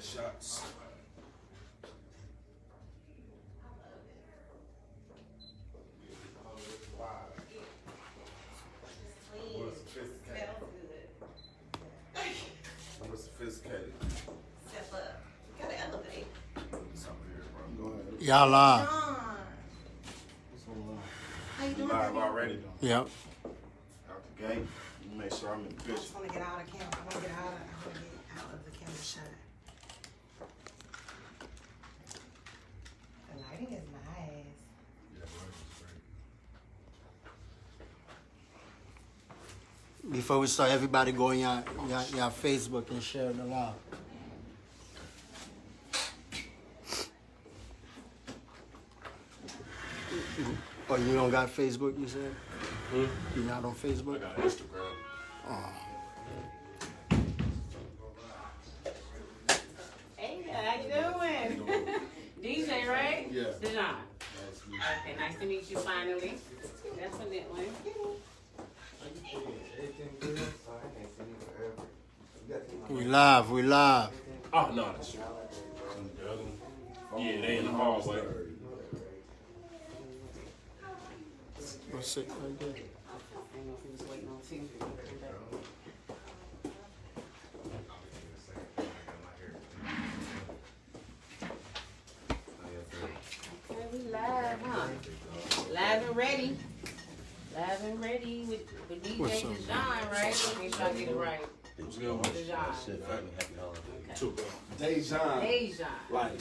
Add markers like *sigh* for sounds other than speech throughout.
shots. More sophisticated. More sophisticated. Step up. You gotta elevate. Something here, bro. Go ahead. Y'all live. John, how you doing? Live baby? already. Yep. Out the gate. Make sure I'm in the I picture. just wanna get out of camera. I wanna get out of, I wanna get out of the camera shot. The lighting is nice. We everybody going on your, your, Facebook and sharing the live. Oh, you don't got Facebook, you said? Hmm? You're not on Facebook? got Instagram. Hey, how you doing? DJ, right? Yeah. Dajon. Okay, nice to meet you finally. Definitely. We live, we live. Oh no, that's true. Yeah, they in the hallway. What's it right there? I don't know if he was waiting on TV. Okay, we live, huh? Live and ready. Live and ready with, with DJ What's up? Dajon, right? Make sure I get it right. What's good with you? Dajon. Too, bro. Dajon. Dajon. Like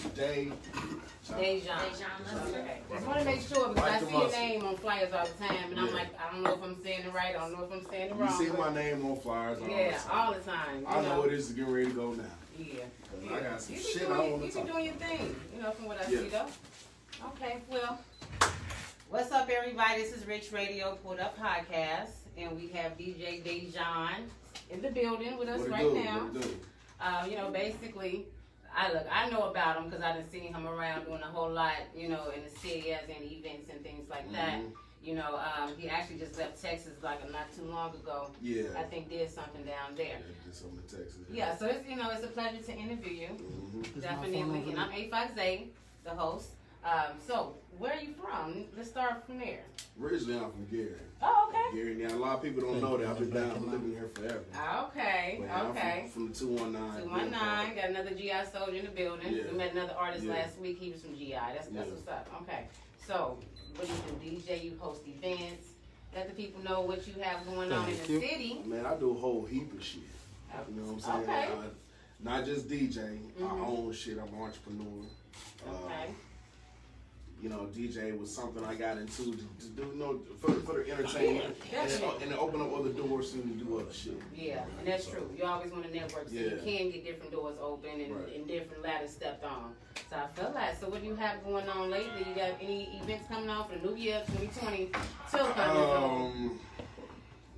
Day. Dajon. Okay. Just want to make sure because Like I the see your mustard. name on flyers all the time, and I'm Yeah. like, I don't know if I'm saying it right. I don't know if I'm saying it You wrong. see but- my name on flyers all Yeah, the time. all the time. You I know it is getting ready to go now. Yeah. I got some you be shit doing, I wanna You talk be doing your thing, you know, from what I Yeah. see though. Okay, well, what's up, everybody? This is Rich Radio Pulled Up Podcast, and we have DJ Dajon in the building with us What it right do? now. What it do? Uh, you know, basically, I look, I know about him because I done seen him around doing a whole lot, you know, in the city as in events and things like that. Mhm. You know, um, he actually just left Texas like not too long ago. Yeah. I think did something down there. Yeah, just on the Texas. Yeah, so it's you know it's a pleasure to interview you, Mhm. definitely. And I'm A Five Z, the host. Um, so where are you from? Let's start from there. Originally, I'm from Gary. Oh, okay. Gary, now a lot of people don't know that I've been down for living here forever. Okay, But I'm okay. From, from the 219. Two one nine. Got another GI soldier in the building. Yeah. We met another artist Yeah. last week. He was from GI. That's that's Yeah. what's up. Okay. So what do you do? DJ. You host events. Let the people know what you have going on in the you. city. Man, I do a whole heap of shit. You know what I'm saying? Okay. Uh, not just DJ. I Mhm. own shit. I'm an entrepreneur. Uh, Okay. You know, DJ was something I got into to, to do, you know, for, for the entertainment Yeah, and, definitely. and to open up other doors to do other shit. Yeah, and that's true. You always want to network so you Yeah. can get different doors open and, Right. and different ladders stepped on. So I feel like. So what do you have going on lately? You got any events coming on for the new year 2020? Till coming Um,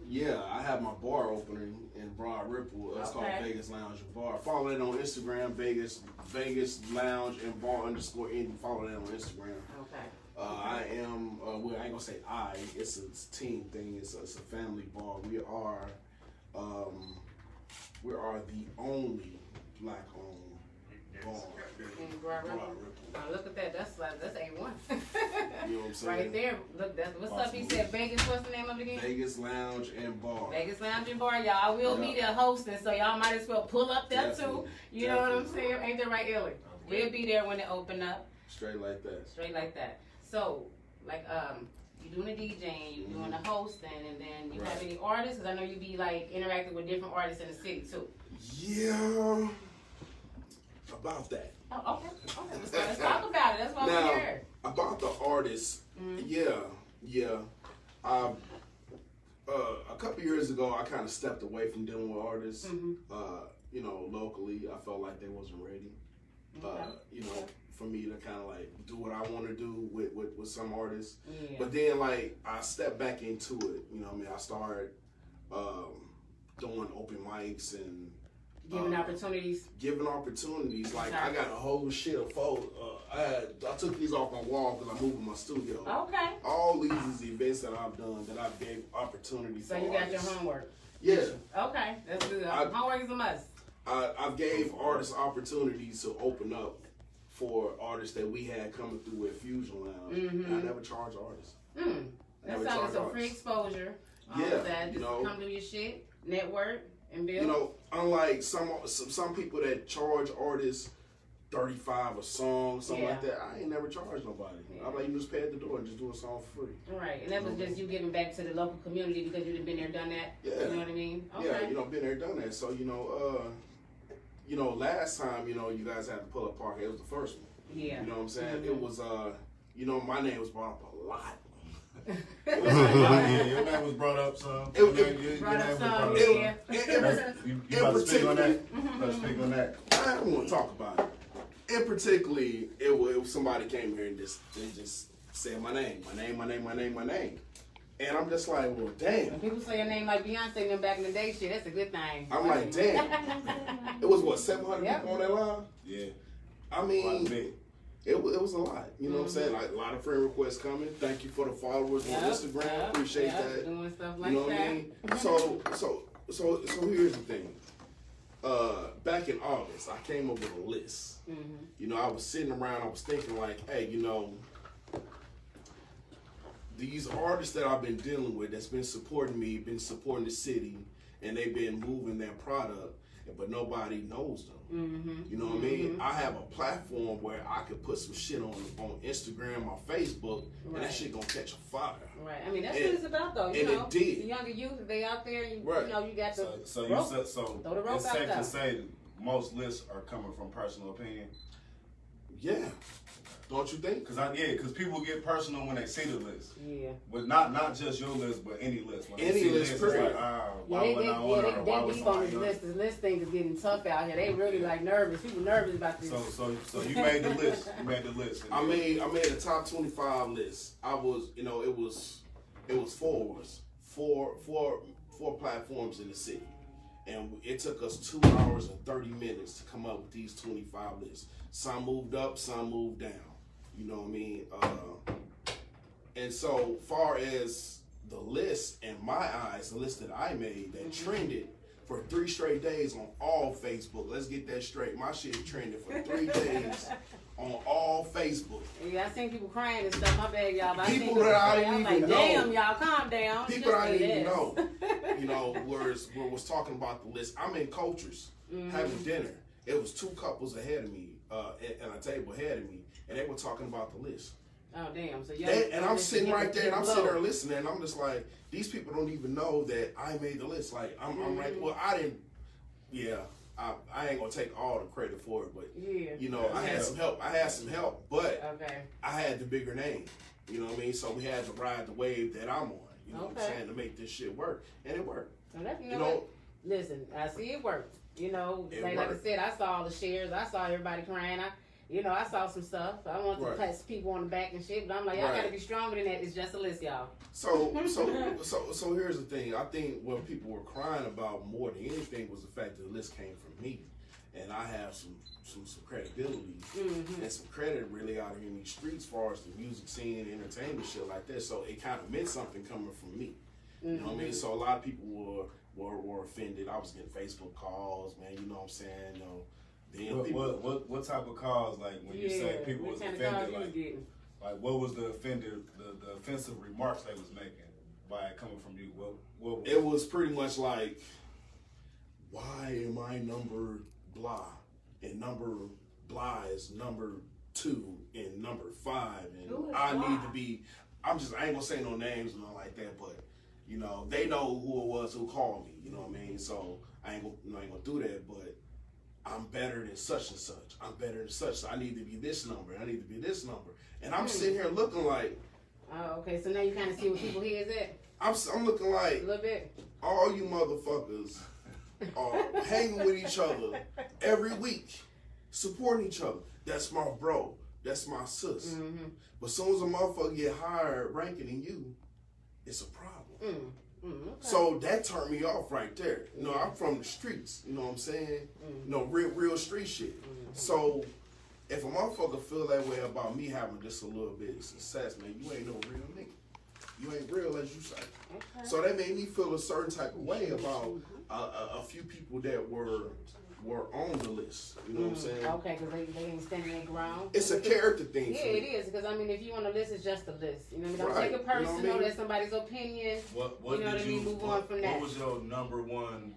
yeah, I have my bar opening in Broad Ripple. It's Okay. called Vegas Lounge and Bar. Follow it on Instagram, Vegas Vegas Lounge and Bar underscore Indy. Follow that on Instagram. Okay. Uh, I am. Uh, well, I ain't gonna say I. It's a team thing. It's a, it's a family bar. We are. Um, we are the only black-owned bar in In Broad Ripple? Ripple. Now look at that. That's like that's a one. *laughs* You know what I'm saying? right there. Look, that's what's up. He said Vegas. What's the name of it again? Vegas Lounge and Bar. Vegas Lounge and Bar, y'all. I will be Yeah. there hosting, so y'all might as well pull up there Definitely. too. You know what I'm Definitely. saying? Ain't that right, Illy? We'll be there when it open up. Straight like that. straight like that. So, like, um, you're doing the DJing, you're doing the hosting, and then you have any artists? Because I know you be like interacting with different artists in the city too. Yeah. About that. Oh, okay, okay. Let's, let's talk about it. That's why Now, we're here. about the artists, Mhm. yeah, yeah. Um, uh, a couple years ago, I kind of stepped away from dealing with artists. Mhm. Uh, you know, locally, I felt like they wasn't ready. Uh, you know, for me to kind of like do what I want to do with, with with some artists. Yeah. But then, like, I stepped back into it. You know, what I mean, I started um, doing open mics and Giving uh, opportunities. giving opportunities. Like I got a whole shit of photos. Uh, I had, I took these off my wall because I moved my studio. Okay. All these is events that I've done that I've gave opportunities. So you got your homework. Yeah, Okay, that's good. I- homework is a must. I, I gave artists opportunities to open up for artists that we had coming through at Fusion Lounge. And I never charge artists. Mm, that sounds like free exposure. All Yeah, of that. you know. come do your shit, network, and build. You know, unlike some some, some people that charge artists thirty five a song, something like that. I ain't never charged nobody. Yeah. I'm like, you just pay at the door and just do a song for free. Right, and that was just you giving back to the local community because you'd have been there, done that. Yeah. You know what I mean? Okay. Yeah, you know, been there, done that. So you know, uh, you know, last time, you know, you guys had to pull up park. It was the first one. Yeah. You know what I'm saying? Mhm. It was, uh, you know, my name was brought up a lot. *laughs* yeah, your name was brought up some. It- Your it- name- your- your Brought up name was some, brought up. yeah. It, it, That's- You, you about to speak on that? particular- You about to speak on that? I don't want to talk about it. In particularly, it was, it was somebody came here and just they just said my name, my name, my name, my name, my name, and I'm just like, well, damn. When people say your name like Beyonce and them back in the day, shit, that's a good thing. I'm like, damn. *laughs* It was what 700 Yep. people on that line. Yeah. I mean, it, it was a lot. You know what I'm saying? Like a lot of friend requests coming. Thank you for the followers on Instagram. yep, Appreciate yep, that. Doing stuff like You know what. I mean? So, so, so, so here's the thing. Uh, back in August, I came up with a list. Mhm. You know, I was sitting around, I was thinking like, hey, you know, these artists that I've been dealing with, that's been supporting me, been supporting the city, and they've been moving their product, but nobody knows them. Mhm. You know what I mean? I have a platform where I could put some shit on on Instagram or Facebook, and that shit gonna catch a fire. Right. I mean, that's And- what it's about, though. You and it know, did. the younger youth, they out there, you, Right. you know, you got the So, so you said so. Throw the rope it's safe to say most lists are coming from personal opinion. Yeah, don't you think? Cause I yeah, cause people get personal when they see the list, Yeah. but not not just your list, but any list. When Any they see list, the list, it's period. like, ah, Yeah, why they, they, would I yeah, want they, why they would deep on somebody this else? list. This list thing is getting tough out here. They really like nervous. People nervous about this. So so so you made the list. You made the list. I made I made a top twenty five list. I was you know it was it was four of us, four four four platforms in the city, and it took us two hours and thirty minutes to come up with these twenty five lists. Some moved up, some moved down. You know what I mean? Uh, and so far as the list in my eyes, the list that I made that trended for three straight days on all Facebook. Let's get that straight. My shit trended for three *laughs* days on all Facebook. Yeah, I seen people crying and stuff. My bad, y'all. But I People that I didn't I'm like, even know. damn, y'all, calm down. People I didn't even know. You know, *laughs* whereas where was talking about the list. I'm in cultures having dinner. It was two couples ahead of me, uh, at, at a table ahead of me, and they were talking about the list. Oh damn! So y'all. And I'm sitting right there, and I'm get sitting there listening, and I'm just like, these people don't even know that I made the list. Like, I'm, I'm right. Well, I didn't. Yeah, I, I ain't gonna take all the credit for it, but Yeah. you know, I had some help. I had some help, but Okay. I had the bigger name. You know what I mean? So we had to ride the wave that I'm on. You know what I'm Okay. saying to make this shit work, and it worked. So that, you know, You know, what? listen, I see it worked. You know, It like, like I said, I saw all the shares. I saw everybody crying. I, you know, I saw some stuff. I want to pat people on the back and shit, but I'm like, y'all Right. gotta be stronger than that. It's just a list, y'all. So, so, *laughs* so, so here's the thing. I think what people were crying about more than anything was the fact that the list came from me, and I have some some, some credibility Mhm. and some credit really out here in these streets, as far as the music scene entertainment shit like that. So it kind of meant something coming from me. You know what I Mm-hmm. mean? So a lot of people were were, were offended. I was getting Facebook calls, man. You know what I'm saying? You know, then What, people. what what what type of calls? like when you say people was offended like getting? like what was the offended the, the offensive remarks they was making by it coming from you? What what was It was pretty much like, why am I number blah? And number blah is number two and number five. And I blah? need to be, I'm just, I ain't gonna say no names and nothing like that, but, you know, they know who it was who called me, you know what I mean? So I ain't gonna, you know, I ain't gonna do that, but I'm better than such and such. I'm better than such. So I need to be this number. I need to be this number. And I'm sitting here looking like, Oh, okay. So now you kind of see what people here is at I'm, I'm looking like, a little bit. all you motherfuckers are hanging with each other every week, supporting each other. That's my bro. That's my sis. Mm-hmm. But soon as a motherfucker get higher ranking than you, it's a problem. Mm. Mm. Okay. So that turned me off right there. You know, I'm from the streets. You know what I'm saying? You know, real, real street shit. So if a motherfucker feel that way about me having just a little bit of success, man, you ain't no real nigga. You ain't real as you say. Okay. So that made me feel a certain type of way about a, a, a few people that were were on the list. You know what I'm mm, saying? Okay, because they, they ain't standing their ground. It's a character thing. Yeah, for me. is because I mean, if you on a list, it's just a list. You know, what I mean? don't Right. take it You know what I personal. mean? That's somebody's opinion. What what You know did what I mean? you Move on what, from what was your number one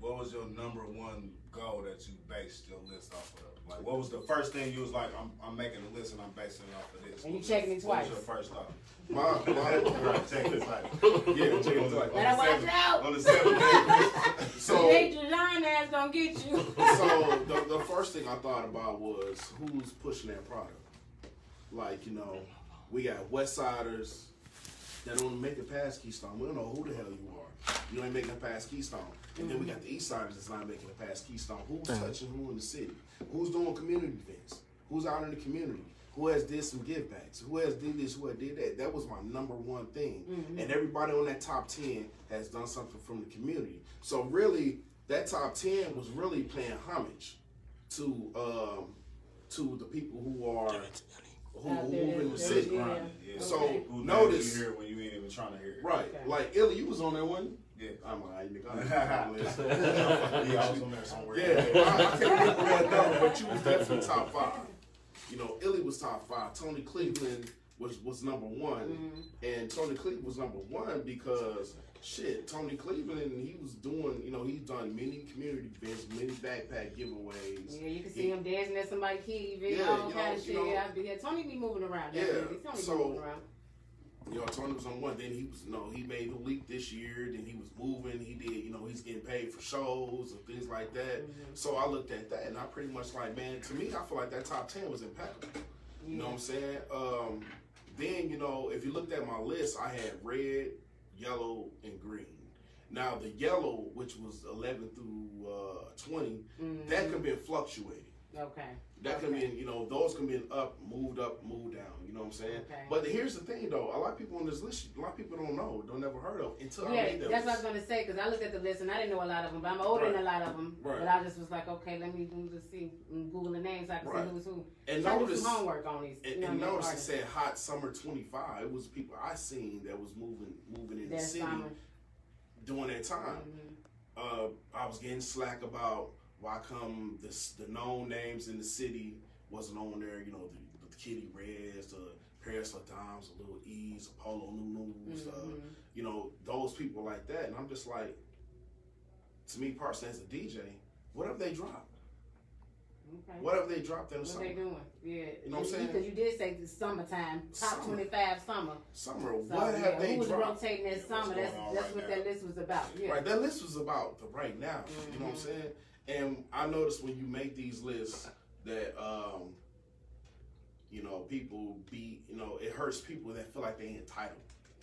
what was your number one goal that you based your list off of? Like what was the first thing you was like, I'm I'm making a list and I'm basing it off of this. And you What checking it What was twice. your first thought? My, my, Right, check *laughs* it yeah, check it twice. Better watch out. On the seventh day. *laughs* So, Jay John ass gonna get you. *laughs* so the, the first thing I thought about was who's pushing that product. Like, you know, we got West Siders that don't make it past Keystone. We don't know who the hell you are. You ain't making it past Keystone. And then we got the East Siders that's not making it past Keystone. Who's touching who in the city? Who's doing community events? Who's out in the community? Who has did some give backs? Who has did this? Who has did that? That was my number one thing. And everybody on that top ten has done something from the community. So really, that top ten was really paying homage to um, to the people who are who, who there, move in the city. Yeah. Yeah. So Okay. Who notice, you hear when you ain't even trying to hear it. right? Okay. Like Illy, you was on that one. Yeah. I'm like, nigga, *laughs* I'm on that list. yeah, I was on there somewhere. Yeah, I, I can't remember that number, but you was definitely top five. You know, Illy was top five. Tony Cleveland was was number one, mm-hmm. and Tony Cleveland was number one because shit, Tony Cleveland he was doing, you know, he's done many community events, many backpack giveaways. Yeah, you can see him dancing at somebody's kid event, Yeah, all you kind know- of shit. know- yeah, Tony be moving around. Yeah. Tony so- be moving around. You know, Tony was on one. Then he was, you know, he made the leap this year. Then he was moving. He did, you know, he's getting paid for shows and things like that. So I looked at that, and I pretty much like, man, to me, I feel like that top ten was impeccable. You know what I'm saying? Um, then you know, if you looked at my list, I had red, yellow, and green. Now the yellow, which was 11 through uh, 20, that could be fluctuating. Okay. That can be, you know, those can be up, moved up, moved down. You know what I'm saying? Okay. But here's the thing, though. A lot of people on this list, a lot of people don't know, don't never heard of until I Yeah, made that that's what I was gonna say because I looked at the list and I didn't know a lot of them, but I'm older than a lot of them. Right. But I just was like, okay, let me just see, and Google the names so I can Right. see who's who. And do notice, some homework on these. and, you know and I notice it said Hot Summer 25. It was people I seen that was moving, moving in the city summer. during that time. Mhm. uh, I was getting slack about why come the the known names in the city wasn't on there. You know, the, the Kitty Reds, the Paris Ladames, the Little E's, the Polo Nunus, uh, Mhm. you know, those people like that. And I'm just like, to me personally as a DJ, what have they dropped? Okay. What they dropped in the What summer? they doing? Yeah. You know what I'm saying? Because you did say the summertime, top Summer. 25 summer. Summer, So, what yeah, have they who was dropped? rotating that what's summer? That's that's right what now? that list was about. Yeah. Right, that list was about the right now. You know what I'm Mhm. saying? And I noticed when you make these lists that um, you know, people be you know, it hurts people that feel like they entitled.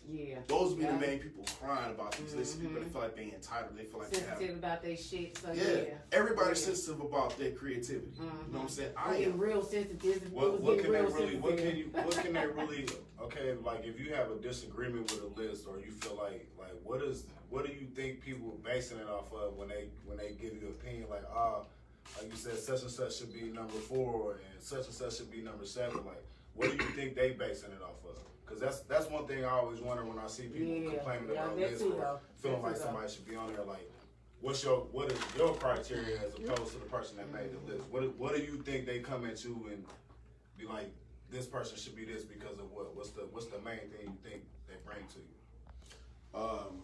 Yeah. Those be Yeah. the main people crying about these lists. People that Mhm. feel like they entitled. They feel like they have Sensitive about their shit. So yeah. yeah. Everybody's Yeah. sensitive about their creativity. You know what I'm saying? I I am am. real sensitive. What, what getting can they real really? What can sensitive. you? What can they really? *laughs* Okay, like if you have a disagreement with a list, or you feel like like what is what do you think people are basing it off of when they when they give you an opinion? Like ah, like you said, such and such should be number four, and such and such should be number seven. Like what do you think they basing it off of? Because that's that's one thing I always wonder when I see people Yeah, complaining yeah, about lists or feeling like somebody should be on there. Like what's your what is your criteria as opposed to the person that made the list? What what do you think they come into and be like? This person should be this because of what? What's the what's the main thing you think they bring to you? Um,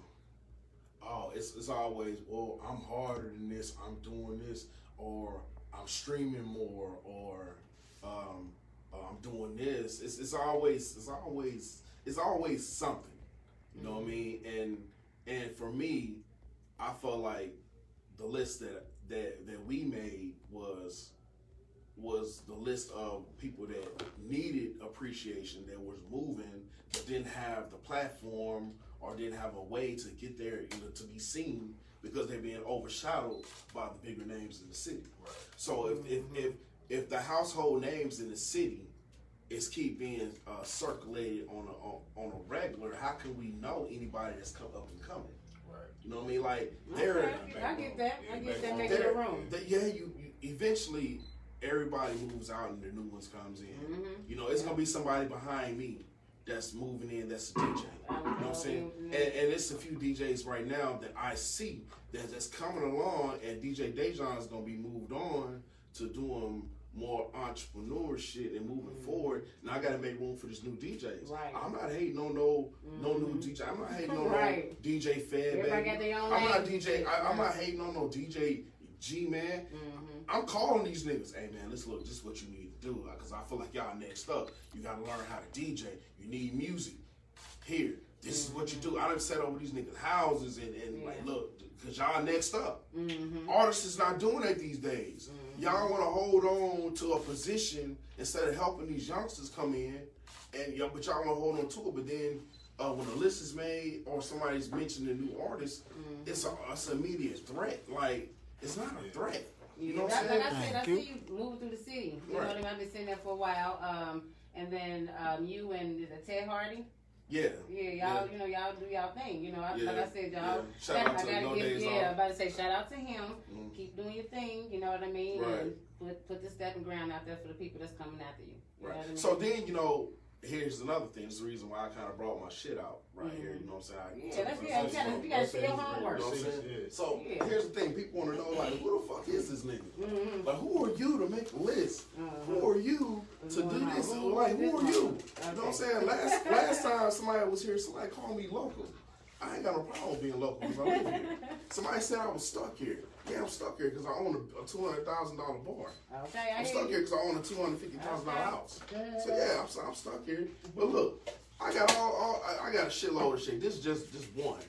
oh, it's it's always well. I'm harder than this. I'm doing this, or I'm streaming more, or um, uh, I'm doing this. It's it's always it's always it's always something. You know what I mean? And and for me, I felt like the list that that that we made was was the list of people that needed appreciation that was moving but didn't have the platform or didn't have a way to get there you know, to be seen because they're being overshadowed by the bigger names in the city. So if, if if if the household names in the city is keep being uh, circulated on a on, on a regular, how can we know anybody that's come up and coming? Right. You know what I mean? Like they're Okay, I get that. I get that. Making they're- it room. they- yeah, you, you eventually everybody moves out and the new ones comes in. Mhm. You know, it's gonna be somebody behind me that's moving in. That's a DJ. You know what I'm saying? And, and it's a few DJs right now that I see that that's coming along, and DJ Dajon is gonna be moved on to doing more entrepreneur shit and moving forward. Now I gotta make room for this new DJs. Mm-hmm. Right. I'm not hating on no no new DJ. I'm not hating *laughs* on Right. no DJ Fed. Everybody baby. got their own I'm not. DJ. I, I'm not hating on no DJ G man. Mm-hmm. I'm calling these niggas. Hey man, let's look. This is what you need to do. Cause I feel like y'all next up. You gotta learn how to DJ. You need music. Here, this is what you do. I done set over these niggas' houses and, and like, look, cause y'all next up. Mm-hmm. Artists is not doing that these days. Y'all want to hold on to a position instead of helping these youngsters come in, and y'all, but y'all want to hold on to it. But then uh, when a list is made or somebody's mentioned a new artist, it's a it's an immediate threat. Like it's not a threat. You know what I'm That- like? I said, I see you moving through the city. You know Right. what I mean? I've been sitting there for a while. Um, and then um, you and is it Ted Hardy. Yeah. Yeah, y'all, Yeah. you know, y'all do y'all thing. You know, I, Yeah. like I said, y'all. Yeah. Shout out I to gotta No give, Days yeah, Off. I'm about to say shout out to him. Mhm. Keep doing your thing. You know what I mean? Right. And put put the stepping ground out there for the people that's coming after you. You know what I mean? So then you know, here's another thing. It's the reason why I kind of brought my shit out right here. You know what I'm saying? I- Mm-hmm. Yeah, that's yeah. You gotta you gotta see your homework. You know what I'm saying? Yeah. So Yeah. here's the thing: people want to know, like, who the fuck is this nigga? Mhm. Like, who are you to make a list? Uh-huh. Who are you to Who do am I? this? Who Like, who are you? mother? You know what I'm saying? Last *laughs* last time somebody was here, somebody called me local. I ain't got no problem being local because I live here. *laughs* Somebody said I was stuck here. Yeah, I'm stuck here because I own a, a two hundred thousand dollar bar. Okay, I I'm hear stuck you. here because I own a two hundred fifty thousand dollar Okay. house. So yeah, I'm, I'm stuck here. But look, I got all, all I, I got a shitload of shit. This is just just one.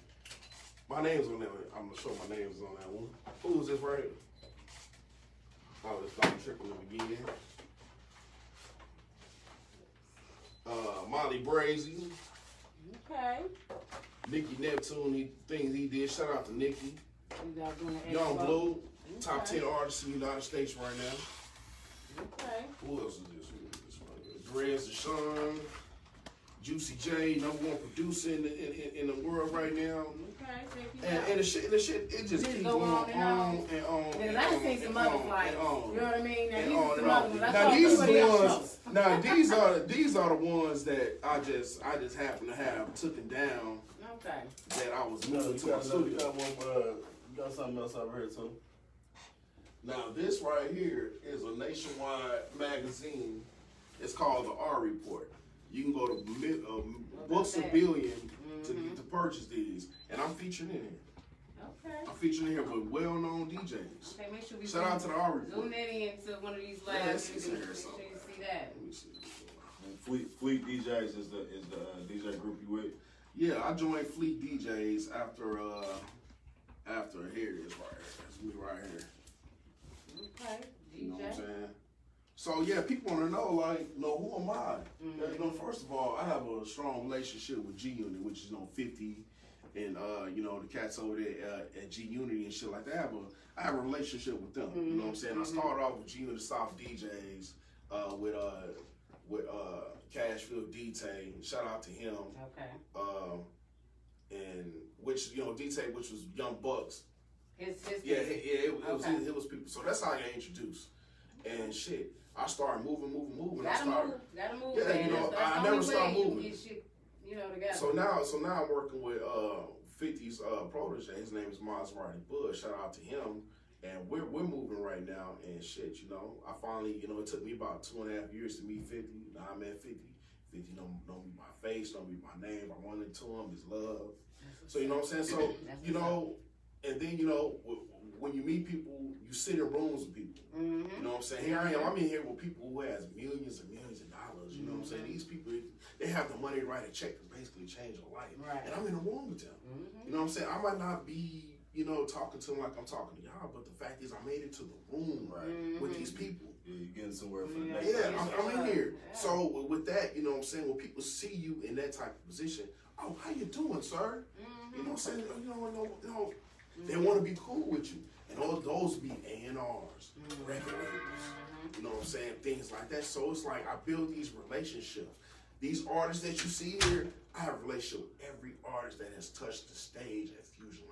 My name's on that. one. I'm gonna show my name's on that one. Who is this right here? Oh, it's Don Triple again. Uh, Molly Brazy, Okay. Nikki Neptune, he, things he did. Shout out to Nikki. You guys Young expo? Blue, top ten artists in the United States right now. Okay. Who else is this? Who is this one? Derez De'Shon, Juicy J, number one producer in the, in, in, in the world right now. Okay. Check you And, and the shit, the shit, it just Just keeps go going on on and on. and on And and I just seen some and other on flyers. and on. You know what I mean? Now and these on are and on. ones. Now these are the ones. Now these are these are the ones that I just I just happen to have taken down Okay. that I was No, moving you to my got, you studio. got one, uh, you got something else over here too. Now this right here is a nationwide magazine. It's called the R Report. You can go to mi- uh, Books a? Million to, Mhm. to purchase these, and I'm featured in here. Okay. I'm featured in here with well-known DJs. Okay, make sure we Shout out to the R Report. zoom that in to one of these Yeah, labs. it's- you it's can here make sure you see that. Let me see. Fleet Fleet DJs is the is the uh, DJ group you with. Yeah, I joined Fleet DJs after uh after here it is right here. That's me right here. Okay. You know what I'm DJ. saying? So yeah, people want to know like, you know, who am I? Mhm. You know, first of all, I have a strong relationship with G Unit, which is you know 50, and uh, you know the cats over there uh, at G Unity and shit like that. I have a I have a relationship with them. You know what I'm saying? I started off with G Unit South DJs uh, with uh with uh Cashfield DT. Shout out to him. Okay. Um, and which you know DT, which was Young Buck's. It's just Yeah, it, yeah, it, it was Okay. it, it was people. So that's how I got introduced. And shit, I started moving, moving, moving. I started. move. Move, Yeah, man. you know, that's, that's I never only stop way you moving. Get shit, you know, together. So now, so now I'm working with uh 50's uh protege. His name is Maserati Bush. Shout out to him. And we're we're moving right now. And shit, you know, I finally, you know, it took me about two and a half years to meet 50. Now I'm at 50. 50 know, know me by face, don't be my name. I run into him, his love. So you know what I'm saying? So you know, and then you know, when you meet people, you sit in rooms with people. hmm You know what I'm saying? Here I am. I'm in here with people who has millions and millions of dollars. You know what I'm saying? These people, they have the money to write a check to basically change your life. Right. And I'm in a room with them. hmm You know what I'm saying? I might not be, you know, talking to them like I'm talking to y'all, but the fact is, I made it to the room Right. with mm-hmm. these people. Yeah, you getting somewhere for the Yeah. next. Yeah, I'm, I'm in here. Yeah. So with that, you know what I'm saying? When people see you in that type of position, oh, how you doing, sir? Mm-hmm. You know what I'm mm-hmm. saying? You know, you know, you know they want to be cool with you. And those, those be A&Rs, record labels. You know what I'm saying? Things like that. So it's like I build these relationships. These artists that you see here, I have a relationship with every artist that has touched the stage at Fusion Lounge.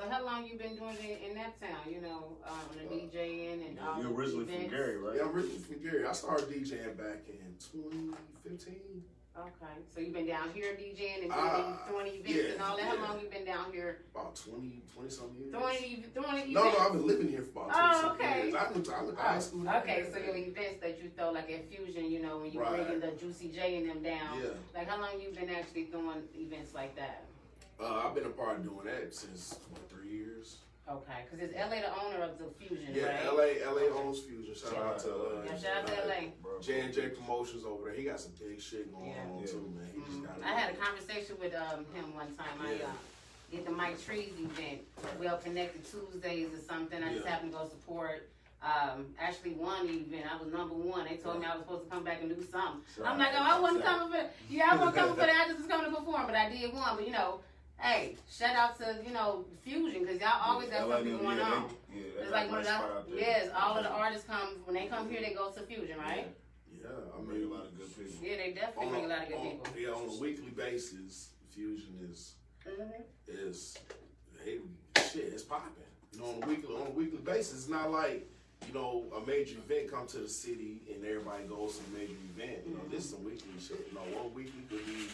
So how long you been doing it in that town? You know, um, the DJing and all You're the originally from? Gary, right? Yeah, I'm originally from Gary. I started DJing back in 2015. Okay, so you've been down here DJing and Uh, doing twenty events yeah, all that. How long you been down here? About 20, 20 something years. Throwing any, throwing any No, no. I've been living here for about Oh, 20 something okay. years. I went to, I went to high school. Oh, okay, so your events that you throw like at Fusion, you know, when you Right. bringing the Juicy J and them down. Yeah. Like how long you been actually throwing events like that? Uh, I've been a part of doing that since what, three years. Okay, because it's LA the owner of the Fusion, Yeah, right? LA, LA owns Fusion. Shout out to uh, Yeah, shout out to LA. J and J Promotions over there. He got some big shit going Yeah. on Yeah. too, man. He just got. I had a conversation with um, him one time. I Yeah. uh, did the Mike Trees event, Well Connected Tuesdays or something. I just Yeah. happened to go support. Um, actually won the event. I was number one. They told me I was supposed to come back and do something. I'm like, oh, I wasn't coming for. Yeah, I wasn't coming for *laughs* that. I just was coming to perform, but I did one. But you know, hey, shout out to you know Fusion because y'all always got something going on. Yeah, It's like one of the spot out there. yes, all of the artists come when they come here, they go to Fusion, right? Yeah, I mean, a lot of good people. Yeah, they definitely bring a lot of good on- people. Yeah, on a weekly basis, Fusion is Mhm. is hey, shit, it's popping. You know, on a weekly on a weekly basis, it's not like you know a major event come to the city and everybody goes to the major event. You know, this is a weekly shit. You know, one week it could be.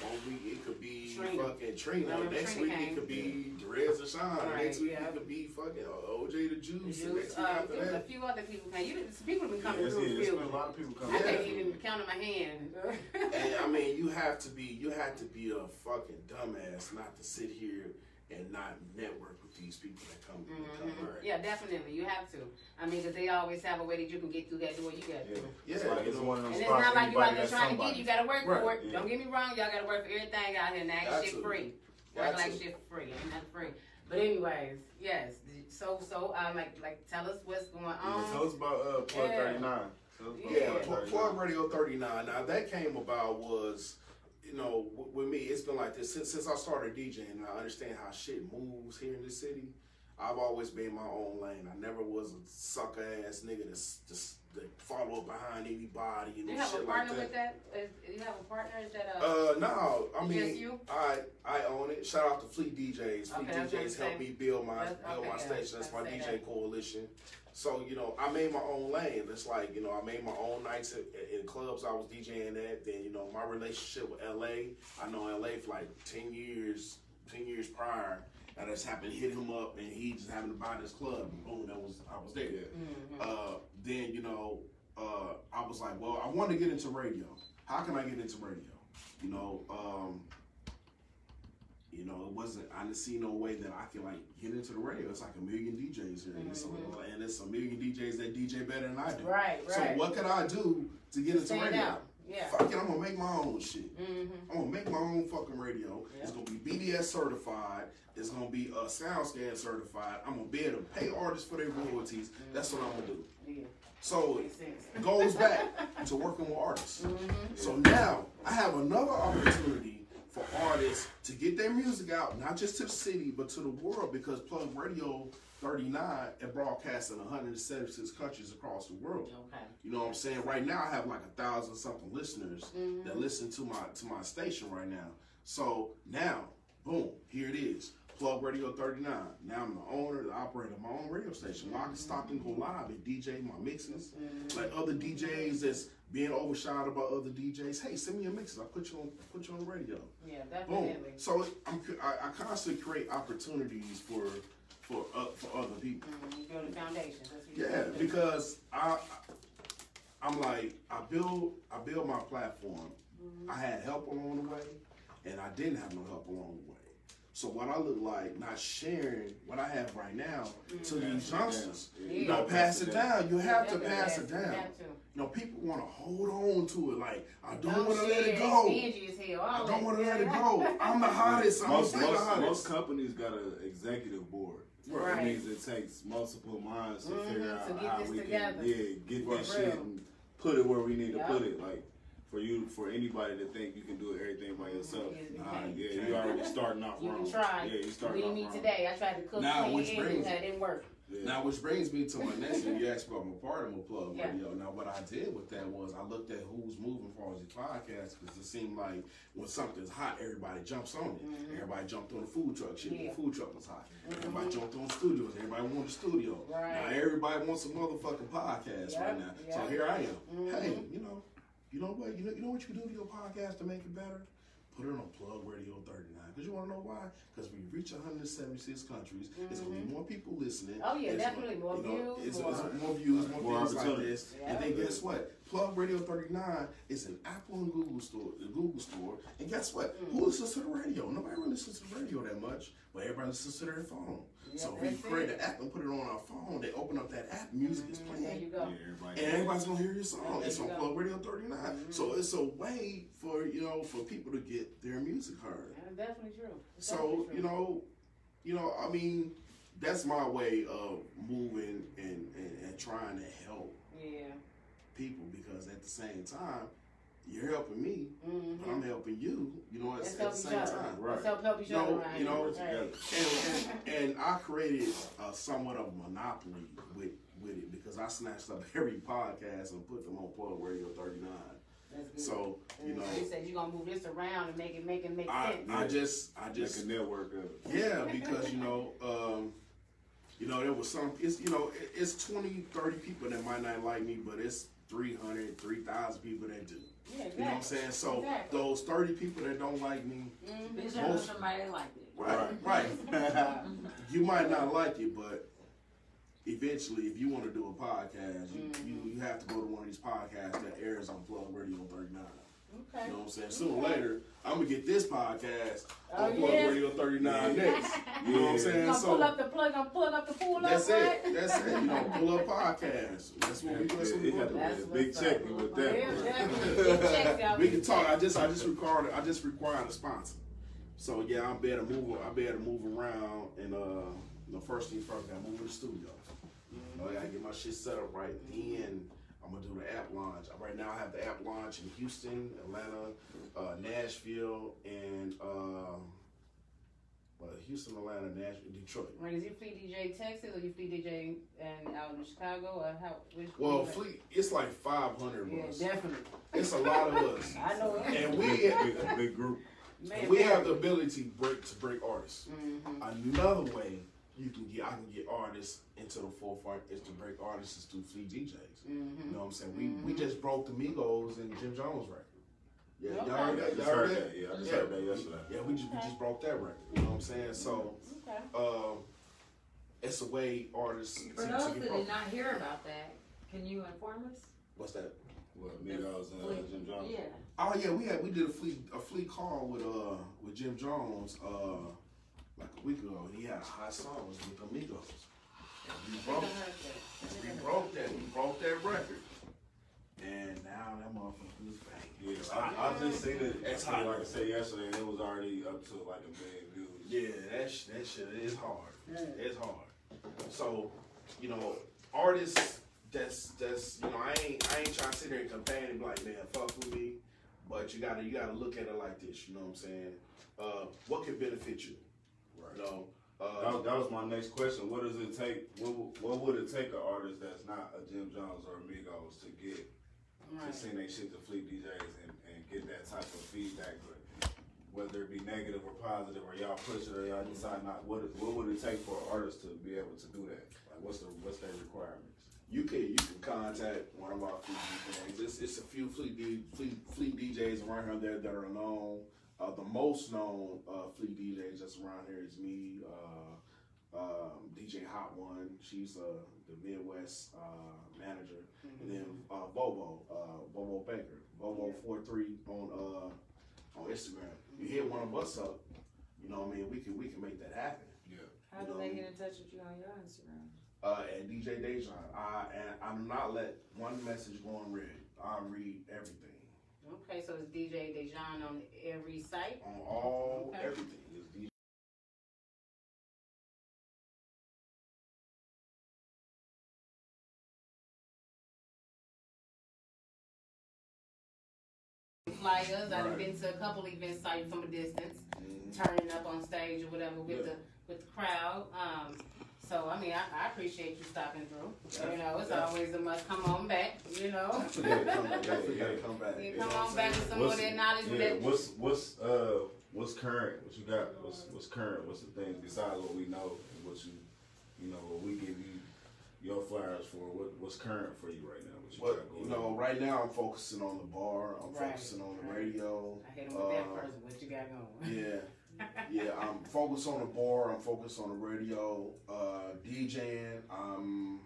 One week it could be Trina. fucking Trina. Remember Next Trina week came? it could be Derez Sean. Right, Next week yeah. it could be fucking OJ the Juice. Juice, next week uh, after there was a that, few other people came. You didn't, some people have been coming Yes, through been a lot of people I coming. can't even count on my hand. And I *laughs* mean, you have to be you have to be a fucking dumbass not to sit here and not network with these people that come. that come right. Yeah, definitely. You have to. I mean, because they always have a way that you can get through that door you got Yeah, through. Yeah, it's like it's one of them And it's not like you out there got trying to somebody. get. You got to work Right. for it. Yeah. Don't get me wrong. Y'all got to work for everything out here. Now, Got shit free. Got Work like shit free. Ain't nothing free. But anyways, yes. So so um like like tell us what's going Yeah, tell on. us about uh, Plug Yeah. 39. Tell us about Yeah, Plug Pl- 39. Plug Radio 39. Now that came about was, you know, w- with me, it's been like this since, since I started DJing. And I understand how shit moves here in the city. I've always been my own lane. I never was a sucker ass nigga that's just that follow up behind anybody and you have a shit like partner that. with that? Is, you have a partner? Is that a? Uh, no, I mean, you? I I own it. Shout out to Fleet DJs. Fleet Okay, I was gonna DJs helped me build my That's- build okay, my yeah, station. That's my DJ that. coalition. So you know, I made my own lane. It's like you know, I made my own nights in, in clubs I was DJing at. Then you know, my relationship with LA. I know LA for like ten years, ten years prior. I just happened to hit him up, and he just happened to buy this club. And boom, that was I was there. Mhm. Uh, then you know, uh, I was like, well, I want to get into radio. How can I get into radio? You know, um, you know, it wasn't. I didn't see no way that I could like get into the radio. It's like a million DJs here, and, it's a, and it's a million DJs that DJ better than I do. Right, right. So what could I do to get into radio? out. Yeah. Fuck it, I'm gonna make my own shit. Mm-hmm. I'm gonna make my own fucking radio. It's gonna be BDS certified. It's gonna be a uh, SoundScan certified. I'm gonna be able to pay artists for their royalties. That's what I'm gonna do. Yeah. So it goes back to working with artists. Mm-hmm. So now I have another opportunity for artists to get their music out, not just to the city, but to the world, because Plug Radio 39 and broadcasts in 176 countries across the world. Okay. You know what I'm saying? Right now I have like a thousand something listeners Mhm. that listen to my to my station right now. So now, boom, here it is. Plug Radio 39. Now I'm the owner, the operator of my own radio station. I can stop and go live and DJ my mixes. Like other DJs that's being overshadowed by other DJs. Hey, send me your mixes. I'll put you on put you on the radio. Yeah, definitely. Boom. So I'm, I, I constantly create opportunities for for uh, for other people. Mm-hmm. You build a foundation. That's Yeah, do. because I, I'm like I build I build my platform. Mm-hmm. I had help along the way, and I didn't have no help along the way. So what I look like not sharing what I have right now to these youngsters. Yeah. You know, pass it down. You have to Definitely pass has it to. down. You have to. You know, people want to hold on to it. Like I don't, Don't want to let it go. stingy as hell, all I that. don't want to let it Yeah. *laughs* go. I'm the hottest. I'm gonna Most, the most, most companies got an executive board. Right. That means it takes multiple minds to Mhm, figure out to get how this we together. can yeah, get Right. this shit and put it where we need Yeah. to put it. Like for you, for anybody to think you can do everything by yourself, Yes, you nah, yeah, you already starting off You wrong. can try. Yeah, you starting Beat off me wrong. today. I tried to cook Now, clean which and brings- it didn't work. Yeah. Now, which brings me to my next thing. You asked about my with Plug Yeah. Radio. Now, what I did with that was I looked at who's moving for the podcast because it seemed like when something's hot, everybody jumps on it. Everybody jumped on the food truck. Shit, Mm-hmm. Yeah. the food truck was hot. Everybody jumped on studios. Everybody wanted a studio. Right. Now, everybody wants a motherfucking podcast Yep, right now. So here I am. Mhm. Hey, you know, you know what? You know, you know what you can do to your podcast to make it better? put it on Plug Radio 39. Because you want to know why? Because we reach 176 countries. It's going to be more people listening. Oh, yeah, It's definitely. More you know, views, It's, more- it's more views, more, More things like opportunities. this. Yeah. And then guess what? Plug Radio 39 is an Apple and Google store, the Google store. And guess what? Mm. Who listens to the radio? Nobody really listens to the radio that much, but everybody listens to their phone. Yeah, so if we that's create it. an app and put it on our phone, they open up that app, music is Mm, playing. There you Yeah, go. everybody. And everybody's gonna hear your song. There It's you on go. Plug Radio 39. So it's a way for you know for people to get their music heard. Definitely true. It's So definitely true. you know, you know, I mean, that's my way of moving and, and, and trying to help Yeah. people because at the same time, you're helping me, Mm-hmm. but I'm helping you. You know, at, at the same other. time. Right. Let's help help each You other know, around you know, Right. And, and, and I created uh, somewhat of a monopoly with with it because I snatched up *laughs* every podcast and put them on Plug Radio 39. That's good. So you know, you said you're gonna move this around and make it make it make I, sense. I just I Make just a network of it. yeah *laughs* because you know um, you know there was some it's you know it- it's 20 30 people that might not like me but it's 300 3000 people that do yeah, exactly. you know what I'm saying so Exactly. those 30 people that don't like me Mhm. Bitch, I know Most- somebody that liked it. right right *laughs* *laughs* you might not like it but eventually if you want to do a podcast you, you, you have to go to one of these podcasts that airs on Plug Radio 39 Okay. You know what I'm saying? Sooner or later, I'm gonna get this podcast Oh, on Plug yeah? Radio 39 next. You know what I'm Yeah. saying? *laughs* Gonna pull up the plug, gonna pull up the pool that's up, it. right? That's it. You know, pull up podcast. That's what we that's what we had gonna do. be That's a big what's check with that. definitely. *laughs* Big checks. We can talk. I just I just required I just required a sponsor. So yeah, I'm better move I better move around and uh the first thing first, I gotta move to the studio. I gotta get my shit set up right. Then I'm gonna do the app launch. Right now I have the app launch in Houston, Atlanta, uh, Nashville, and um, well, Houston, Atlanta, Nashville, Detroit. Right, is you Fleet DJ Texas or you Fleet DJ and out in Chicago or how? Which, Well, Fleet, it's like 500 Yeah, of us. definitely. It's a lot of *laughs* us, I know it. and we *laughs* big, big group. Man, we man. have the ability to break to break artists. Mhm. Another way you can get I can get artists into the forefront is to break artists is through Fleet DJs. Mhm. You know what I'm saying? We we just broke the Migos and Jim Jones record. Yeah, Okay. y'all heard I that? just Y'all heard heard that. Yeah, I just heard that yesterday. Yeah, we just we just broke that record. You know what I'm saying? So Okay. um, it's a way artists For to, those to that get did not hear about that, can you inform us? What's that? What, Migos and uh, Jim Jones? Yeah. Oh yeah, we had we did a fleet a fleet call with uh with Jim Jones uh like a week ago. And he had a hot song was with Amigos. And we broke we broke that we broke that record. And now that motherfucker is back. Yeah, I, I just seen it. It's Like. I said yesterday, and it was already up to like a million views. Yeah, that sh- that shit is hard. It's hard. So, you know, artists that's that's you know, I ain't I ain't trying to sit there and complain and be like, man, fuck with me. But you gotta you gotta look at it like this, you know what I'm saying? Uh, what can benefit you? Right. You know, That, uh, was- that was my next question. What does it take? What, would- what would it take an artist that's not a Jim Jones or a Migos to get to Right. send their shit to Fleet DJs and, and get that type of feedback? But whether it be negative or positive, or y'all push it or y'all decide not. What what would it take for an artist to be able to do that? Like what's the what's their requirements? you can you can contact one of our fleet DJs. It's, it's a few fleet, D, fleet fleet DJs around here that, that are known. Uh, the most known uh, fleet DJs that's around here is me, uh, um, DJ Hot One. She's uh, the Midwest uh, manager, and then uh, Bobo, uh, Bobo Baker, Bobo 43 on uh, on Instagram. You hit one of us up, you know what I mean. We can we can make that happen. Yeah. How do they get in touch with you on your Instagram? uh, and DJ Dajon. I and I'm not let one message go unread. I read everything Okay, so it's DJ Dajon on every site. on all Okay. everything. It's DJ. Flyers. I've Right. been to a couple events sites from a distance, Mhm. turning up on stage or whatever with Yeah. the with the crowd. Um, so I mean, I, I appreciate you stopping through. You know, it's Yeah. always a must. Come on back. You know. Definitely gotta come back. Definitely gotta come back. Yeah, You come what on I'm back saying? with some more of that knowledge. yeah, that what's what's uh what's current? What you got? What's what's current? What's the things besides what we know? and What you you know what we give you your flyers for? What what's current for you right now? What you But got going you know, on? right now I'm focusing on the bar. I'm Right, focusing on the right. radio. I hit him with that Uh, first. What you got going? Yeah, yeah. I'm focused on the bar. I'm focused on the radio. Uh, DJing. I'm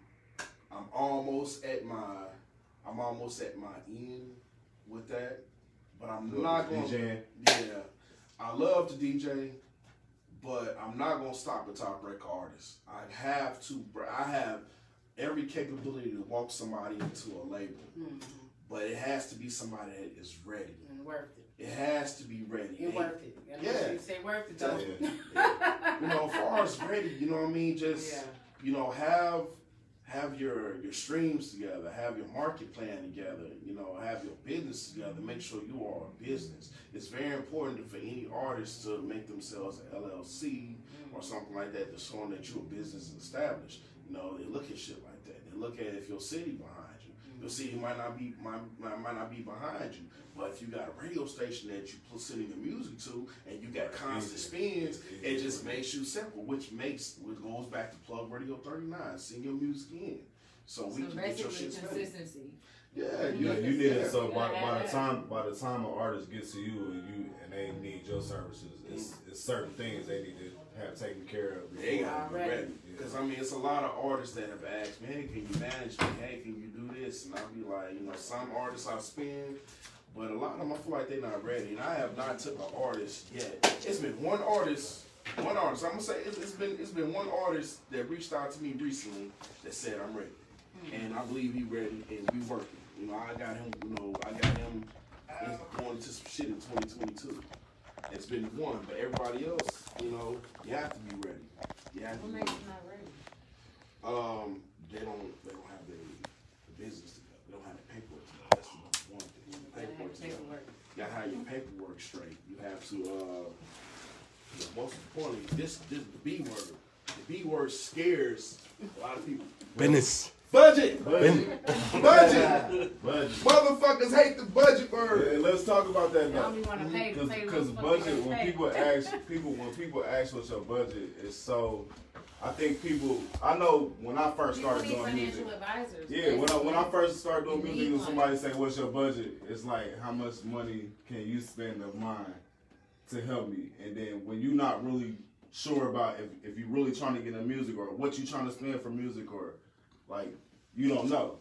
I'm almost at my I'm almost at my end with that. But I'm Good not with going. DJing. Yeah, I love to DJ, but I'm not gonna stop at top record artist. I have to. I have every capability to walk somebody into a label, Mhm. but it has to be somebody that is ready. And worth it. It has to be ready. You're It- worth it. You gotta Yeah. You say worth it though. Yeah. you know, as far as ready, you know what I mean. Just Yeah. you know, have have your your streams together, have your market plan together, you know, have your business together. Make sure you are a business. It's very important for any artist to make themselves an LLC mm. or something like that, to showing that you're a business established. You know, they look at shit like that. They look at if your city behind. Your city might not be might, might might not be behind you, but if you got a radio station that you put sending your music to, and you got constant spins, it just makes you simple, which makes which goes back to Plug Radio 39. Send your music in, so we So can get your basically shit spinning. consistency. Yeah, You, yeah, you need it so by, by the time by the time an artist gets to you and you and they need your services, it's, it's certain things they need to have taken care of. They gotta Already. ready. Because I mean, it's a lot of artists that have asked me, "Hey, can you manage me? Hey, can you do this?" And I'll be like, you know, some artists I spin, but a lot of them I feel like they're not ready. And I have not took an artist yet. It's been one artist, one artist. I'm gonna say it's, it's been it's been one artist that reached out to me recently that said I'm ready, hmm. and I believe he ready and we working. You know, I got him. You know, I got him oh. going to some shit in 2022. It's been one, but everybody else, you know, you have to be ready. You have to What be makes ready. not ready? Um, they don't they don't have their the business together. They don't have the paperwork together. That's the number one thing. Gotta have Paperwork together. paperwork. You gotta have your paperwork straight. You have to uh the most importantly, this this the B word. The B word scares a lot of people. Business. Budget! Budget. Budget! Budget. Motherfuckers hate the budget word. Yeah, let's talk about that now. don't even wanna pay, Because pay because what the fuck budget when people ask people when people ask what's your budget it's so I think people I know when I first People started need doing music financial advisors. yeah when I when I first started doing music need and somebody say what's your budget it's like how much money can you spend of mine to help me and then when you're not really sure about if, if you're really trying to get in music or what you're trying to spend for music or like you don't know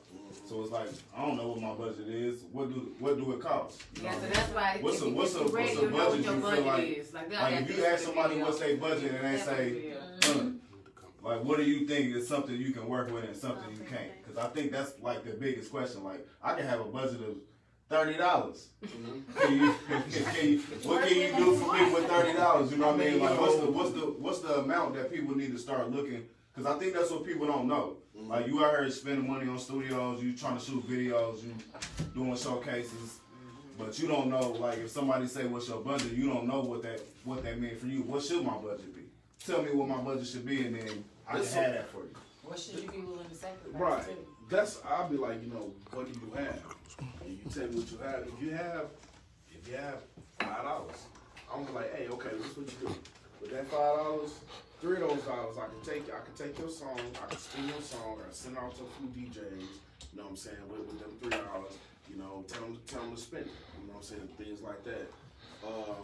so it's like I don't know what my budget is what do what do it cost You Yeah, what so that's why What's a- what's a- what's a you know what budget you feel like- Like, like, if you ask somebody what's their budget and they say, what it is. Uh, like, what do you think is something you can work with and something you can't? Because I think that's like the biggest question. Like, I can have a budget of thirty dollars. *laughs* Can you, can you, what can you do for me with thirty dollars? You know what I mean? Like, what's the what's the what's the amount that people need to start looking? Because I think that's what people don't know. Like, you out here spending money on studios, you trying to shoot videos, you doing showcases. But you don't know, like, if somebody say what's your budget, you don't know what that what that mean for you. What should my budget be? Tell me what my budget should be, and then I can It's have that for you. What should you be willing to sacrifice Right. too? That's I'll be like, you know, what do you have? And you tell me what you have. If you have if you have five dollars, I'm gonna be like, hey, okay, this is what you do. With that five dollars, three of those dollars I can take I can take your song, I can spin your song, or send it out to a few DJs, you know what I'm saying, with, with them three dollars, you know, tell them tell them to spend it. You know what I'm saying? Things like that. Um,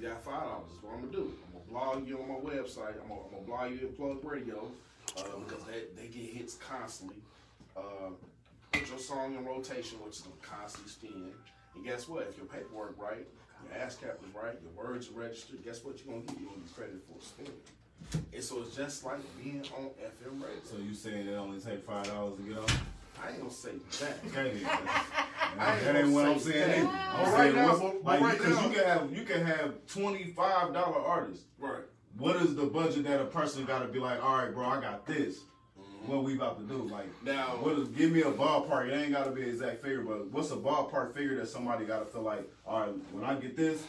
you got five dollars, that's what I'm gonna do. I'm gonna blog you on my website, I'm gonna, I'm gonna blog you at Plug Radio, uh, because they, they get hits constantly. Uh, put your song in rotation, which is gonna constantly spin. And guess what? If your paperwork right, your ASCAP is right, your words are registered, guess what you're gonna get? You're gonna be credited for a spin. And so it's just like being on FM radio. So you saying it only take five dollars to get on? I ain't gonna say that. *laughs* Okay. I ain't that ain't what I'm saying. that. I'm right saying now- but- but like because you can have you can have twenty five dollar artists. Right. What is the budget that a person got to be like? All right, bro, I got this. Mm-hmm. What we about to do? Like Now- what is? Give me a ballpark. It ain't got to be an exact figure, but what's a ballpark figure that somebody got to feel like? All right, when I get this,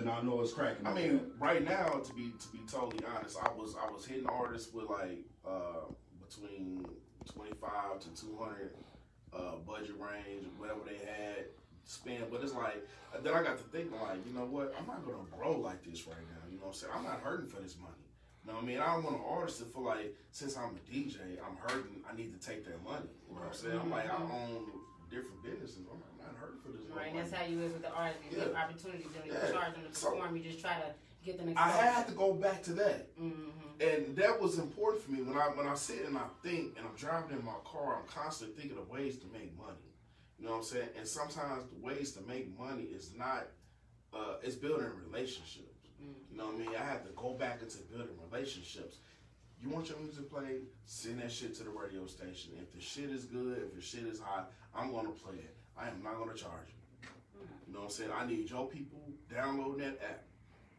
then I know it's cracking. I mean, right now, to be to be totally honest, I was I was hitting artists with like uh, between twenty five to two hundred uh, budget range, whatever they had spend. But it's like then I got to think like, you know what? I'm not gonna grow like this right now. You know what I'm saying? I'm not hurting for this money. You know what I mean? I don't want an artist to feel like since I'm a DJ, I'm hurting. I need to take their money. You know what I'm saying? I'm like I own different businesses. I'm not hurting for this. Right, that's how you is with the artists. You give Yeah. opportunities and you Yeah. charge them to So- perform. You just try to get them I exposure. had to go back to that. Mm-hmm. and that was important for me when I when I sit and I think and I'm driving in my car, I'm constantly thinking of ways to make money. You know what I'm saying? And sometimes the ways to make money is not uh, it's building relationships. You know what I mean? I had to go back into building relationships. You want your music played? Send that shit to the radio station. If the shit is good, if the shit is hot, I'm gonna play it. I am not gonna charge you. Mm-hmm. You know what I'm saying? I need your people downloading that app.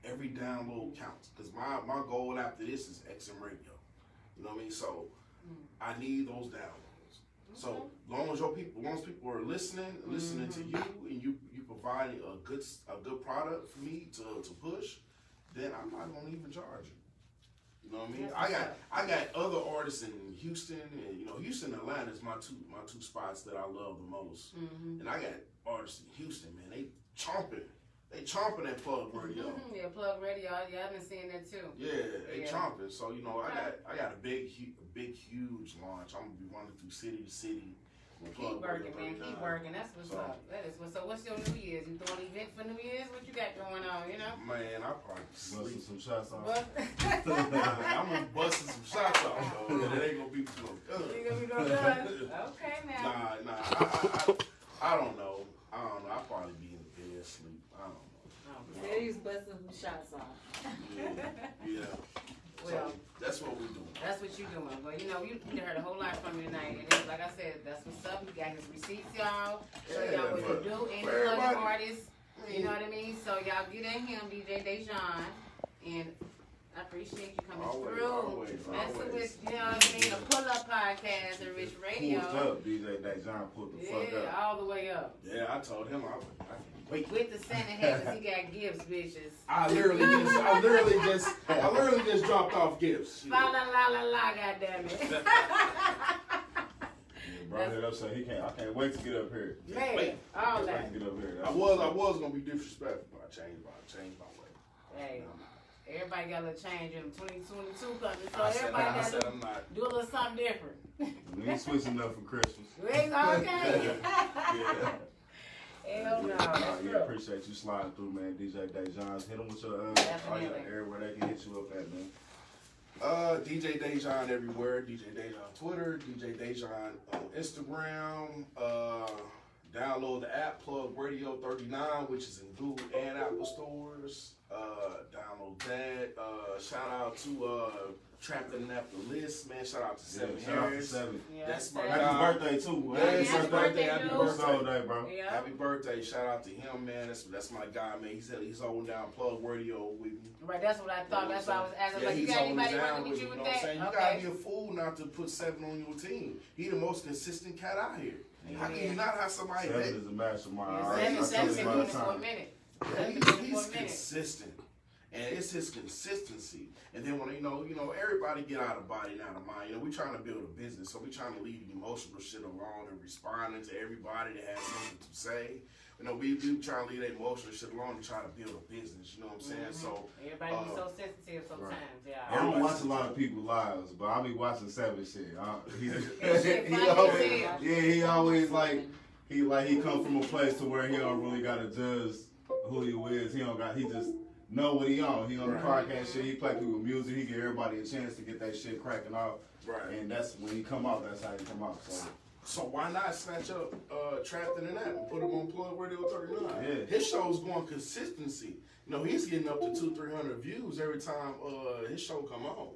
Every download counts. Cause my, my goal after this is XM radio. You know what I mean? So mm. I need those downloads. So long as your people, long as people are listening, listening to mm-hmm. you, and you you providing a good a good product for me to, to push, then I'm not gonna even charge you. You know what I mean? That's I got. I got other artists in Houston, and you know Houston, and Atlanta is my two my two spots that I love the most. Mm-hmm. And I got artists in Houston, man. They chomping, they chomping that plug radio. Yeah, plug radio. Yeah, I've been seeing that too. Yeah, they Yeah. chomping. So you know, I got I got a big, a big, huge launch. I'm gonna be running through city to city. With Keep working, man. Keep working. That's what's So- up. That is what's so. What's your New Year's? You throwing an event for New Year's? What you got going on? You know. Man, I probably Busting some shots off. But *laughs* I'm gonna busting some shots off, though. and it ain't gonna be no good. you gonna be no done. Okay, now. Nah, nah. I, I, I, I don't know. I don't know. I'll probably be in bed asleep. I don't know. Said he was busting some shots off. Yeah. *laughs* yeah. Well. so that's what we doing. That's what you doing. But you know, you, you heard a whole lot from me tonight. And it's, like I said, that's what's up. You got his receipts, y'all. Show Yeah, y'all what to do. Any other artists. You know what I mean? So y'all get in him, DJ Dajon. And I appreciate you coming Always, through. always, Messing always. with, you know what I mean? A pull up podcast and Rich Radio. Pulled up, DJ Dajon pulled the fuck Yeah, up. all the way up. Yeah, I told him I, would- I can't wait. With the Santa *laughs* hat, 'cause he got gifts, bitches. I literally just, I literally just, I literally just dropped off gifts. *laughs* La la la la la, goddammit. *laughs* Yeah, brought it up, so he can't. I can't wait to get up here. Man, Wait. all Can't that. wait to get up here. I was, I was gonna be disrespectful, but I changed my, I changed my way. Hey, everybody got a little change in 2022 coming, so I said, everybody I got said to I'm not. do a little something different. *laughs* We ain't switching up for Christmas. *laughs* It's okay. *laughs* Yeah. Hell no, that's yeah, appreciate you sliding through, man. DJ Dajon, hit him with your uh, all your, Definitely. everywhere they can hit you up at, man. Uh, DJ Dajon everywhere. DJ Dajon Twitter. DJ Dajon on Instagram. Uh, download the app Plug Radio 39, which is in Google and Apple stores. Uh, download that. Uh, shout out to uh, Trapped in the List, man. Shout out to Yeah, Seven shout out to Seven. Yeah, That's my that's- Happy God. birthday too. Yeah, happy happy birthday, happy dude. Birthday birthday. day, bro. Yeah. Happy birthday! Shout out to him, man. That's that's my guy, man. He's he's holding down Plug Radio with me. Right, that's what I thought. That's why I was asking. Yeah, like, you got holding anybody it down working with with you me, with know what I'm that? saying? You gotta be a fool not to put seven on your team. He the most consistent cat out here. How can you not have somebody Seven that is a mastermind. Yeah, I- I seven, tell seven you been doing the it for a time. minute. Yeah, Seven he- been doing it he's for a minute. consistent, and it's his consistency. And then when you know, you know, everybody get out of body, and out of mind. You know, we trying to build a business, so we're trying to leave the emotional shit alone and responding to everybody that has something to say. You know, we we trying to leave that emotional shit alone and try to build a business. You know what I'm saying? So Everybody be Uh, so sensitive sometimes. Yeah. I don't watch a lot of people lives, but I be watching Seven shit. I, he, That *laughs* he always, yeah, he always like he like he come from a place to where he don't really gotta judge who he is. He don't got he just know what he on. He on the Right. podcast shit. He play people music. He give everybody a chance to get that shit cracking off. right. And that's when he come out. That's how he come out. So So why not snatch up uh, Trapped in the App and put him on Plug Radio 39? Yeah. His show's going consistency. You know, he's getting up to two, three hundred views every time uh, his show come on.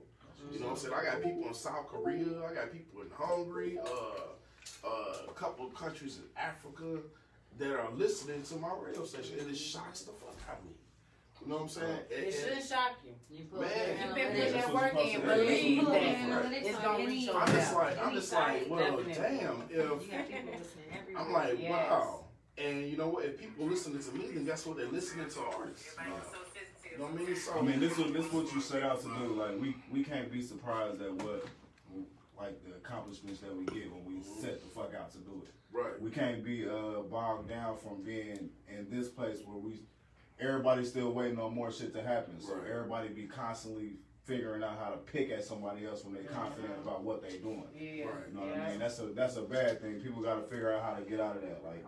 You know what I'm saying? I got people in South Korea, I got people in Hungary, uh, uh, a couple of countries in Africa that are listening to my radio station, and it shocks the fuck out of me. You know what I'm saying? It And- should shock you. You put Man. You've been Yeah, putting that work in. supposed to happen. Believe Put that. your analytics It's gonna any- reach your I'm just like, I'm just like, well, definitely. damn, if got people listening everywhere. I'm like, Yes. wow. And you know what? If people listening to me, then guess what? They're listening to artists. You know what I mean? So I mean, this is this what you set out to do. Like we we can't be surprised at what like the accomplishments that we get when we set the fuck out to do it. right. We can't be uh, bogged down from being in this place where we everybody's still waiting on more shit to happen. So Right. everybody be constantly figuring out how to pick at somebody else when they're confident about what they're doing. Yeah. Right. You know what. I mean? That's a that's a bad thing. People got to figure out how to get out of that. Like,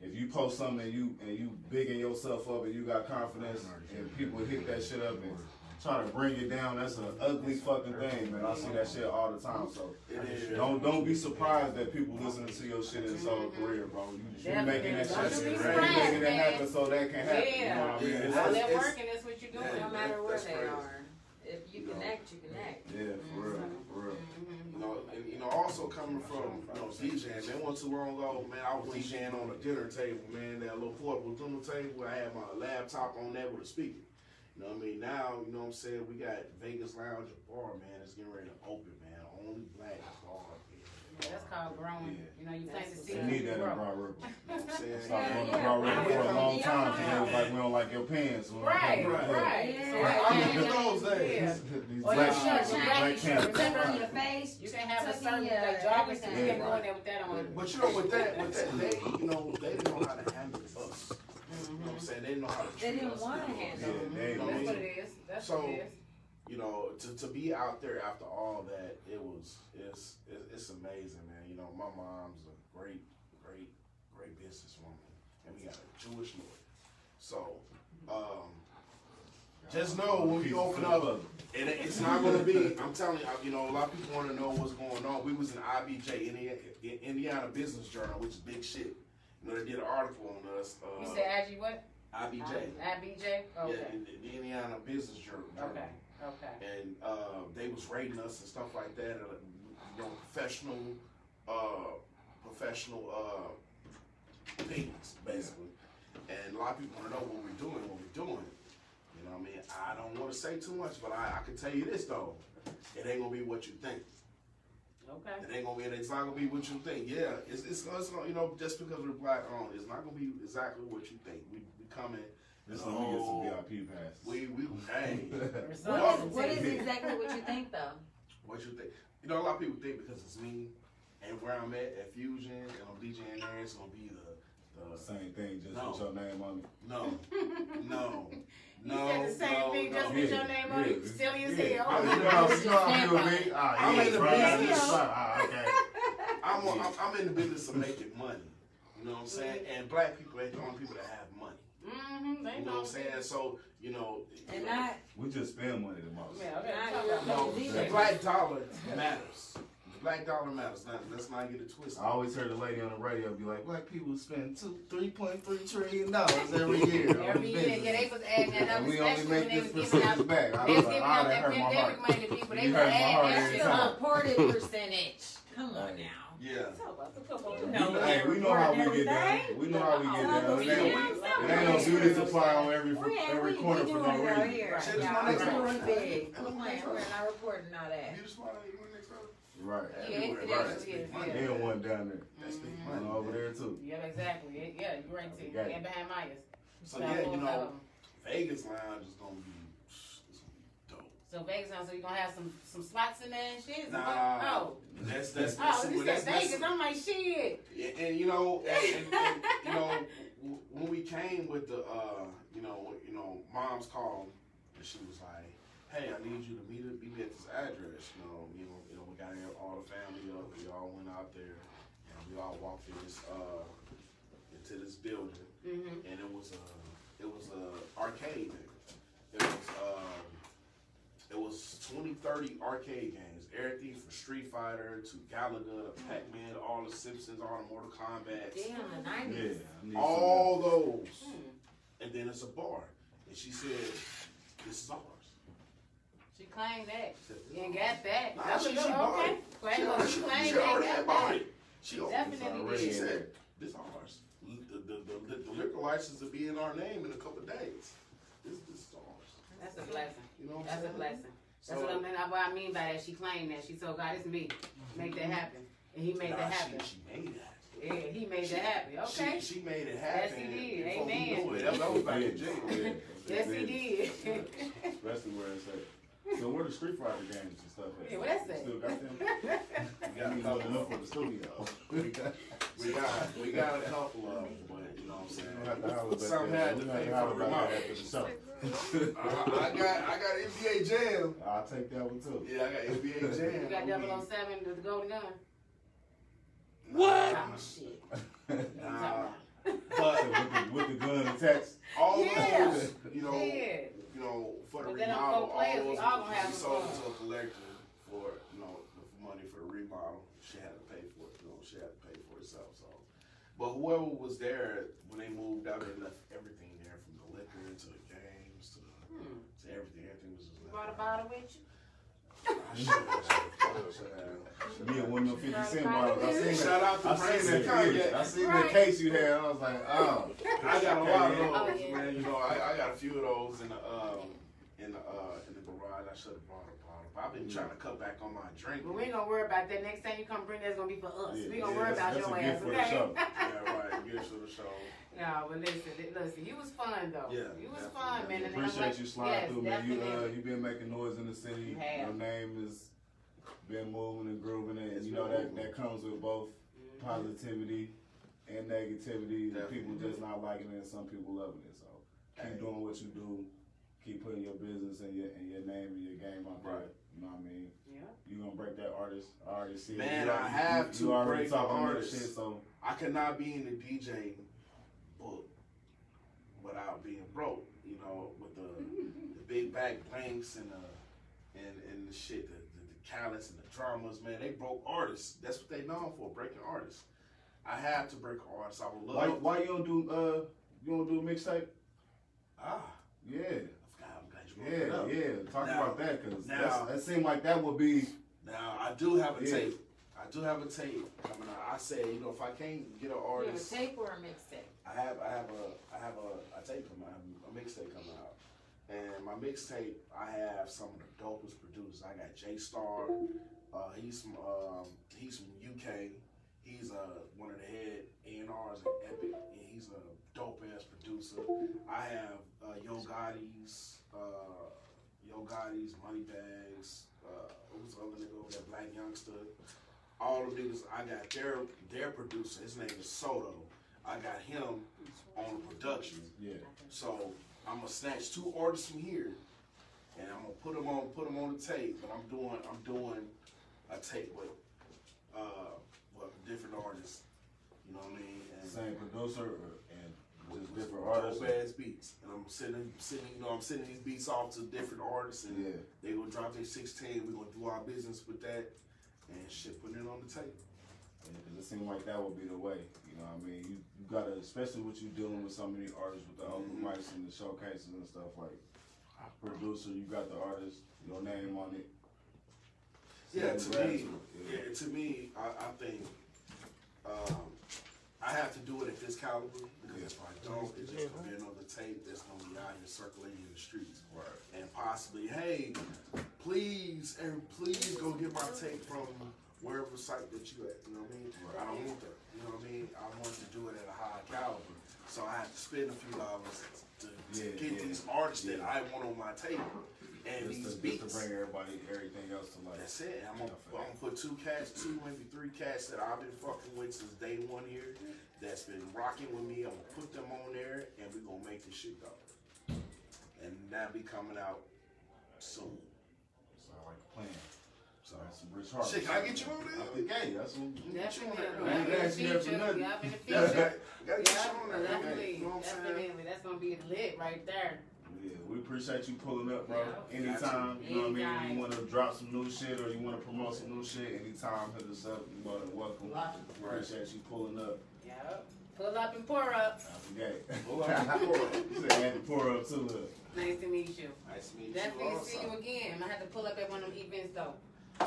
if you post something and you and you bigging yourself up and you got confidence, and people hit that shit up and try to bring you down, that's an ugly fucking thing, man. I see that shit all the time. So It is. don't don't be surprised that people listening to your shit in solo career, bro. You, you making that Definitely. shit, Don't you be making it surprised, happen so that can happen. You know what I mean? Yeah. It's- All that it's- working, that's what you're doing. No matter where they crazy. are. If you connect, you connect. yeah, for mm-hmm. real, for real. Mm-hmm. You know, and you know, also coming from you know DJing, man, wasn't too long ago, man, I was DJing on a dinner table, man, that little portable dinner table. I had my laptop on that with a speaker. You know what I mean? Now, you know what I'm saying? We got Vegas Lounge and Bar, man. It's getting ready to open, man. Only black bar. Yeah, that's called growing. Yeah. You know, you plant the seed. They need that in grow. Broad Ripple. You know what I'm saying? *laughs* Stop Yeah, going to yeah. Broad Ripple for a long time because it was like we don't like your pants. We don't like Right, your- Right. right. Yeah. So, I yeah, remember yeah, those days. yeah. These Or black, your shirt, your black black pants. shirt. Tuck on your face. You can have a tuck in certain your like joggers, you everything. can't go in there with that on. But you know, with that, with that, they, you know, they didn't know how to handle us. You know what I'm saying? They didn't know how to treat They didn't us. wanna you know. handle Yeah, them. they- You know what I That's what it is. That's So- what it is. you know, to, to be out there after all that, it was it's it, it's amazing, man. You know, my mom's a great, great, great businesswoman, and we got a Jewish lawyer. So, um, just know when we open up, and it- it's not gonna be. I'm telling you, you know, a lot of people want to know what's going on. We was in IBJ, Indiana, Indiana Business Journal, which is big shit. You know, they did an article on us. Uh, You said IG what? IBJ, IBJ? yeah, the, the Indiana Business Journal. Okay. Okay. and uh, they was rating us and stuff like that. You know, professional, uh, professional uh, opinions, basically. And a lot of people want to know what we're doing, what we're doing. You know, what I mean, I don't want to say too much, but I, I can tell you this though, it ain't gonna be what you think. Okay. It ain't gonna be. It's not gonna be what you think. Yeah, it's it's, it's gonna, you know just because we're black owned, it's not gonna be exactly what you think. We we coming. This is when we get some Oh, VIP passes. we we hey. What Results is, what is exactly what you think though? *laughs* What you think? You know, a lot of people think because it's me and where I'm at at Fusion and I'm DJing there, it's gonna be the the Same thing, just No. with your name on it. no, *laughs* no, You no, said the same no, thing no. just with your name on it. Silly as Yeah. hell. I mean, you know how you know how I feel, me? Ah, I'm in the right. business. Ah, okay. *laughs* I'm, I'm I'm in the business of making money. You know what I'm saying? And black people ain't the only people that have money. Mm-hmm. They You know what I'm saying? So you know, you know, not, We just spend money the most. Yeah, okay. not talk your no, the black dollar matters. The black dollar matters. Not, let's not get it twisted. I always heard the lady on the radio be like, black people spend two, three point three trillion dollars *laughs* every year. Every year, business." yeah, they was adding that up, And we only make this was giving percentage back. I they was was like, giving ah, out that that hurt my pandemic heart. money to people. They You was hurt my heart adding that every shit time. Reported *laughs* percentage. Come on now. Yeah. Talk about the football. You We know know, hey, we know how we get down. We know how we get down. It ain't, it ain't no beauty supply on every every corner for doing no it out reason. here. Shit is not we're next doing door. big. We're playing, we're not reporting all that. Right. Yeah, Everywhere, right? is, That's big money. yeah. Then one down there. That's big One money. over there too. Yeah, exactly. It- Yeah, you're right too. Got it. And behind Myers. So yeah, you know, Vegas Lounge is gonna be, it's gonna be dope. So Vegas, now, so you gonna have some some slots in there and shit? Nah. Oh, That's that's, oh, that's, you that's, said that's, Vegas. I'm like shit. and, and you know, and, and, and, you know, when we came with the, uh, you know, you know, mom's call, and she was like, "Hey, I need you to meet meet me at this address." You know, you know, we got all the family up. We all went out there, and we all walked in this, uh, into this building. Mm-hmm. and it was a it was a arcade there. It was um, it was 20, 30 arcade games, everything from Street Fighter to Galaga to Pac Man, all the Simpsons, all the Mortal Kombat, Damn, the Yeah. nineties. I need all those. Hmm. And then it's a bar, and she said, "This is ours." She claimed that. She You ain't got that. Nah, she- she you- bought okay. it. Claim, She, well, she, she she claimed already that. had bought that. it. She Definitely it. She said, "This is ours. The, the, the, the liquor license will be in our name in a couple of days. This, this is ours." That's a blessing. You know what I'm That's a blessing. That's So- what I mean. What I mean by that. She claimed that. She told God, "It's me. Mm-hmm. Make that happen," and He made Nah, that happen. She, she made that. Yeah, He made that happen. Okay. She, she made it happen. Yes, he did. before we Amen. knew it. That, that was back in jail. Yes, He did. Especially where it's at. So where the Street Fighter games and stuff at? Yeah, where that's at? Still got them? We got I a need couple of up for the studio. We got we got a couple of them, but you know, what I'm saying? You have to holler back Something there. had to You have pay to for the back remodel. there after the show. *laughs* I, I got I got NBA Jam. I'll take that one too. Yeah, I got NBA *laughs* Jam. You got I mean, 007 the golden gun. What? Oh shit. *laughs* Nah, but with, the, with the gun attached. all Yeah. those, you know, Yeah. You know, for the But then them remodel, all those we sold it to a collector for you know the money for the remodel. She had to pay for it. You know, she had to pay for herself. So, but whoever was there when they moved out, they left everything there from the liquor to the games to, Hmm. to everything. Everything was just You left brought a bottle with you? Me and one of them 50 cent bottles. I seen Shout that. out to I seen Brandon that Kanye. case. I seen Right. that case you had. I was like, oh. I got a lot of those, Oh, yeah. man. You know, I, I got a few of those in the um in the uh in the garage. I should have brought a bottle. But I've been trying to cut back on my drinking. But we ain't gonna worry about that. Next time you come bring that's gonna be for us. Yeah, we gonna yeah, worry about that's- your that's a ass, gift for the okay? show. *laughs* yeah, right. Gifts for the show. No, but listen, listen, you was fun though. Yeah, you was fun, man. And Appreciate like- you sliding yes, through, man. You uh, you been making noise in the city. Have. Your name has been moving and grooving, and It's you know that moving. that comes with both Mhm. positivity and negativity. Definitely. people just not liking it, and some people loving it. So keep Hey. doing what you do. Keep putting your business and your and your name and your game out there. Right. You know what I mean? Yeah. You gonna break that artist? I already see it. Man, You I already- have you, to you already break the talking that artist. shit. So I cannot be in the DJ book without being broke. You know, with the, the big back blanks and the and and the shit, the, the, the callous and the dramas. Man, they broke artists. That's what they known for, breaking artists. I have to break artists. I would why love. why you don't do uh you don't do a mixtape? Ah, Yeah. Yeah, that up. yeah. Talk Now- about that because now- that seemed like that would be. Now I do have a Yeah. tape. I do have a tape coming out. I say, you know, if I can't get an artist, You have a artist, tape or a mixtape? I have I have a I have a, a tape coming out, a mixtape coming out. And my mixtape, I have some of the dopest producers. I got J Star. Uh, he's from um, he's from UK. He's uh, one of the head A and R's at Epic. And he's a dope ass producer. I have uh, Yo Gotti's, uh, Yo Gotti's, Moneybags. Uh, who's the other nigga over there? Blac Youngsta. All the niggas. I got their their producer. His name is Soto. I got him on the production. Yeah. So I'm gonna snatch two artists from here, and I'm gonna put them on put them on the tape. But I'm doing I'm doing a tape with uh with different artists. You know what I mean? And Same producer or, with different artists. ass beats. And I'm sending sending you know I'm sending these beats off to different artists, and Yeah. they gonna drop their 16. We gonna do our business with that, and shit, putting it on the tape. Yeah, it seems like that would be the way. You know what I mean? You, you gotta, especially with you dealing with so many artists with the open Mhm. mics and the showcases and stuff like producer, you got the artist, your name on it. Yeah, to me. Yeah. yeah, to me, I, I think um, I have to do it at this caliber because if I don't, it's just gonna be another tape that's gonna be out here circulating in the streets. Right. And possibly, hey, please and please go get my tape from wherever site that you at. You know what I mean? I don't want that. You know what I mean? I want to do it at a high caliber, so I have to spend a few dollars to, to Yeah, get yeah. these artists that I want on my tape and Just these to, beats. just to bring everybody, everything else to life. That's it. I'm gonna, I feel I'm gonna put two cats, two maybe three cats that I've been fucking with since day one here. That's been rocking with me. I'm gonna put them on there, and we gonna make this shit go. And that be coming out soon. Sound like a plan. So That's some rich heart. Shit, can I get you on there? I think, hey, that's what. Definitely. Man, Y'all been a that's- that's feature. Y'all been a gotta, feature. gotta get you on Yeah, there. definitely. You know what I'm? Definitely. That's gonna be lit right there. Yeah, we appreciate you pulling up, bro. Yeah. Anytime, you know what I mean? Anytime. You want to drop some new shit or you want to promote some new shit, anytime, hit us up. You more than welcome. Appreciate you pulling up. Yep. Pull up and pour up. I forget. *laughs* Pull up and pour up. You said I had to pour up too. Look. Nice to meet you. Nice to meet you. Definitely also. see you again. I had to pull up at one of them events though.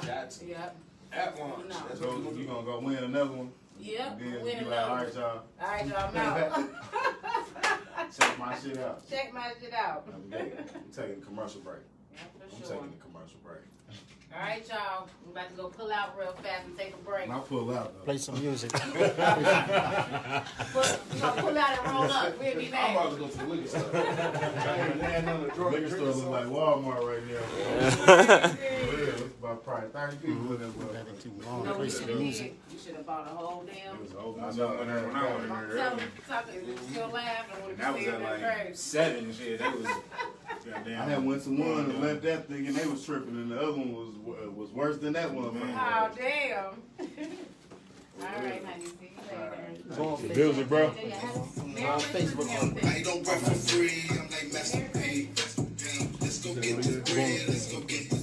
Got to. Yep. At one. No. That's So what you do. gonna go win another one? Yep. Then Win be like, all another. right, y'all, All right, y'all. I'm *laughs* out. check my shit out. Check my shit out. I'm taking a commercial break. Yeah, I'm sure. taking a commercial break. All right, y'all. I'm about to go pull out real fast and take a break. I'll pull out though. Play some music. *laughs* But we gonna pull out and roll up. We'll be back. I'm about back. to go to the liquor store. I ain't had nothing to drink. Liquor store look like Walmart right now. *laughs* Yeah. Yeah, it's about probably thirty people in there, bro. Better keep You going. know Play what you some music. Did? You should have bought a whole damn. It was open. I I know, know when I when went in there. Tell me, talking, still laughing when That was see at like first. seven shit. They was I had went to one and left that thing, and they was tripping, and the other one was uh, was worse than that one, man. Oh damn. *laughs* All right, honey. See you later. Go on The Facebook. music, bro. On I don't breath for free. I'm like Master P. Let's go get this bread. Let's go get this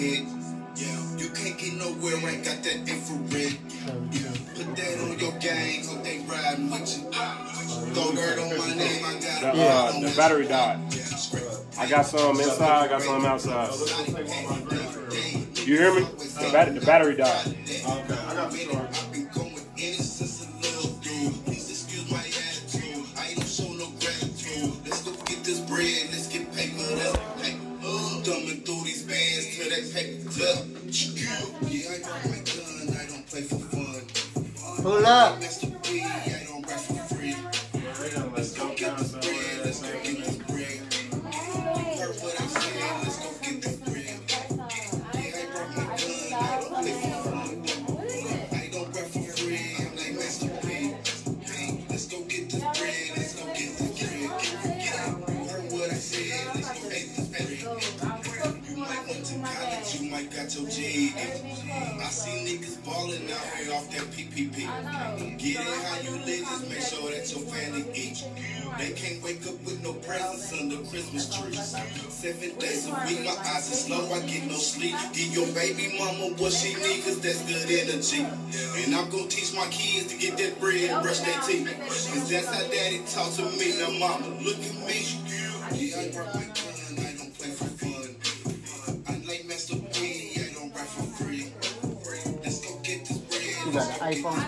hit. Yeah. You can't get nowhere. Ain't got that infrared. Yeah. Put that on your gang. Hope they riding with you. Throw dirt on my name. I got The, uh, the battery died. I got some inside, I got some outside. You hear me? The, bat- the battery died. Okay, I got the story. I've been going in it since a little dude. Please excuse my attitude. I don't show no gratitude. Let's get this. Let's get paper up. Paper up. Thumbing through these they paper up. Yeah, I got my gun. I don't play for fun. Pull up. Off that PPP. Get it how you live. Just make sure that your family eat. They can't wake up with no presents under Christmas trees. Seven days a week, my eyes are slow, I get no sleep. Give your baby mama what she need, cause that's good energy. And I'm gonna teach my kids to get that bread and brush their teeth. Cause that's how daddy talk to me. Now mama, look at me. Yeah, I work got an iPhone?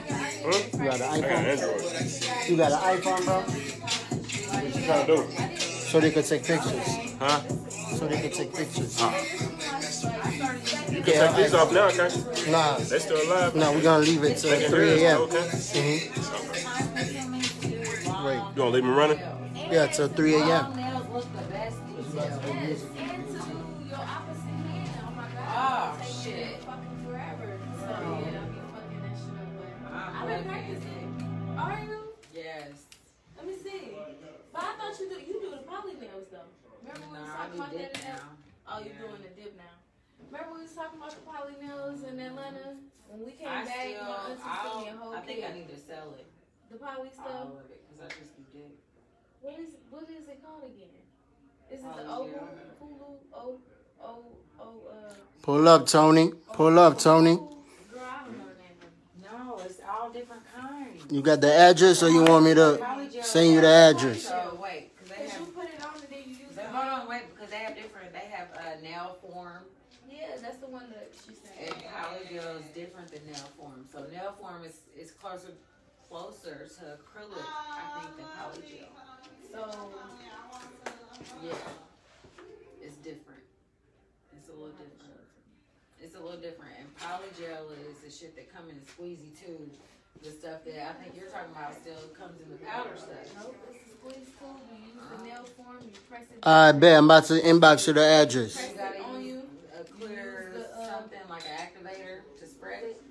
Huh? You got an I got an iPhone? Android. What I said. You got an iPhone, bro? What you trying to do? So they could take pictures. Huh? So they could take pictures. You can take these off now, can't you? Nah, They still alive? no, we're gonna leave it till They 3 hear us, a.m. Okay. Mm-hmm. Right. You gonna leave me running? Yeah, till 3 a.m. Nails look But I've practicing. Are you? Yes. Let me see. But I thought you do you do the poly nails though. Remember when we was I talking about that dip in that? now. Oh, you're Yeah. doing the dip now. Remember we was talking about the poly nails in Atlanta when we came I back. still, my auntie sent me a I'll, whole I think kit. I need to sell it. the poly stuff. All of it, because I just do dip. What is what is it called again? Is it the Poly oval. Hulu O O O uh Pull up, Tony. Pull up, Tony. Girl, I don't know the name of it. No, it's all different kinds. You got the address or you want me to send you the address? So wait, because they have. you put it on and you use But it. hold on, wait, because they have different. They have uh, nail form, Yeah, that's the one that she sent. and said. polygel is different than nail form. So nail form is is closer closer to acrylic, I think, than polygel. So Yeah, it's different. It's a little different. It's a little different. And polygel is the shit that come in a squeezy tube. The stuff that I think you're talking about still comes in the powder stuff. nope, it's a squeeze tube. You use the nail form, you press it. I bet I'm about to inbox you the address. You gotta on use you. a clear Use the, uh, something like an activator to spread it.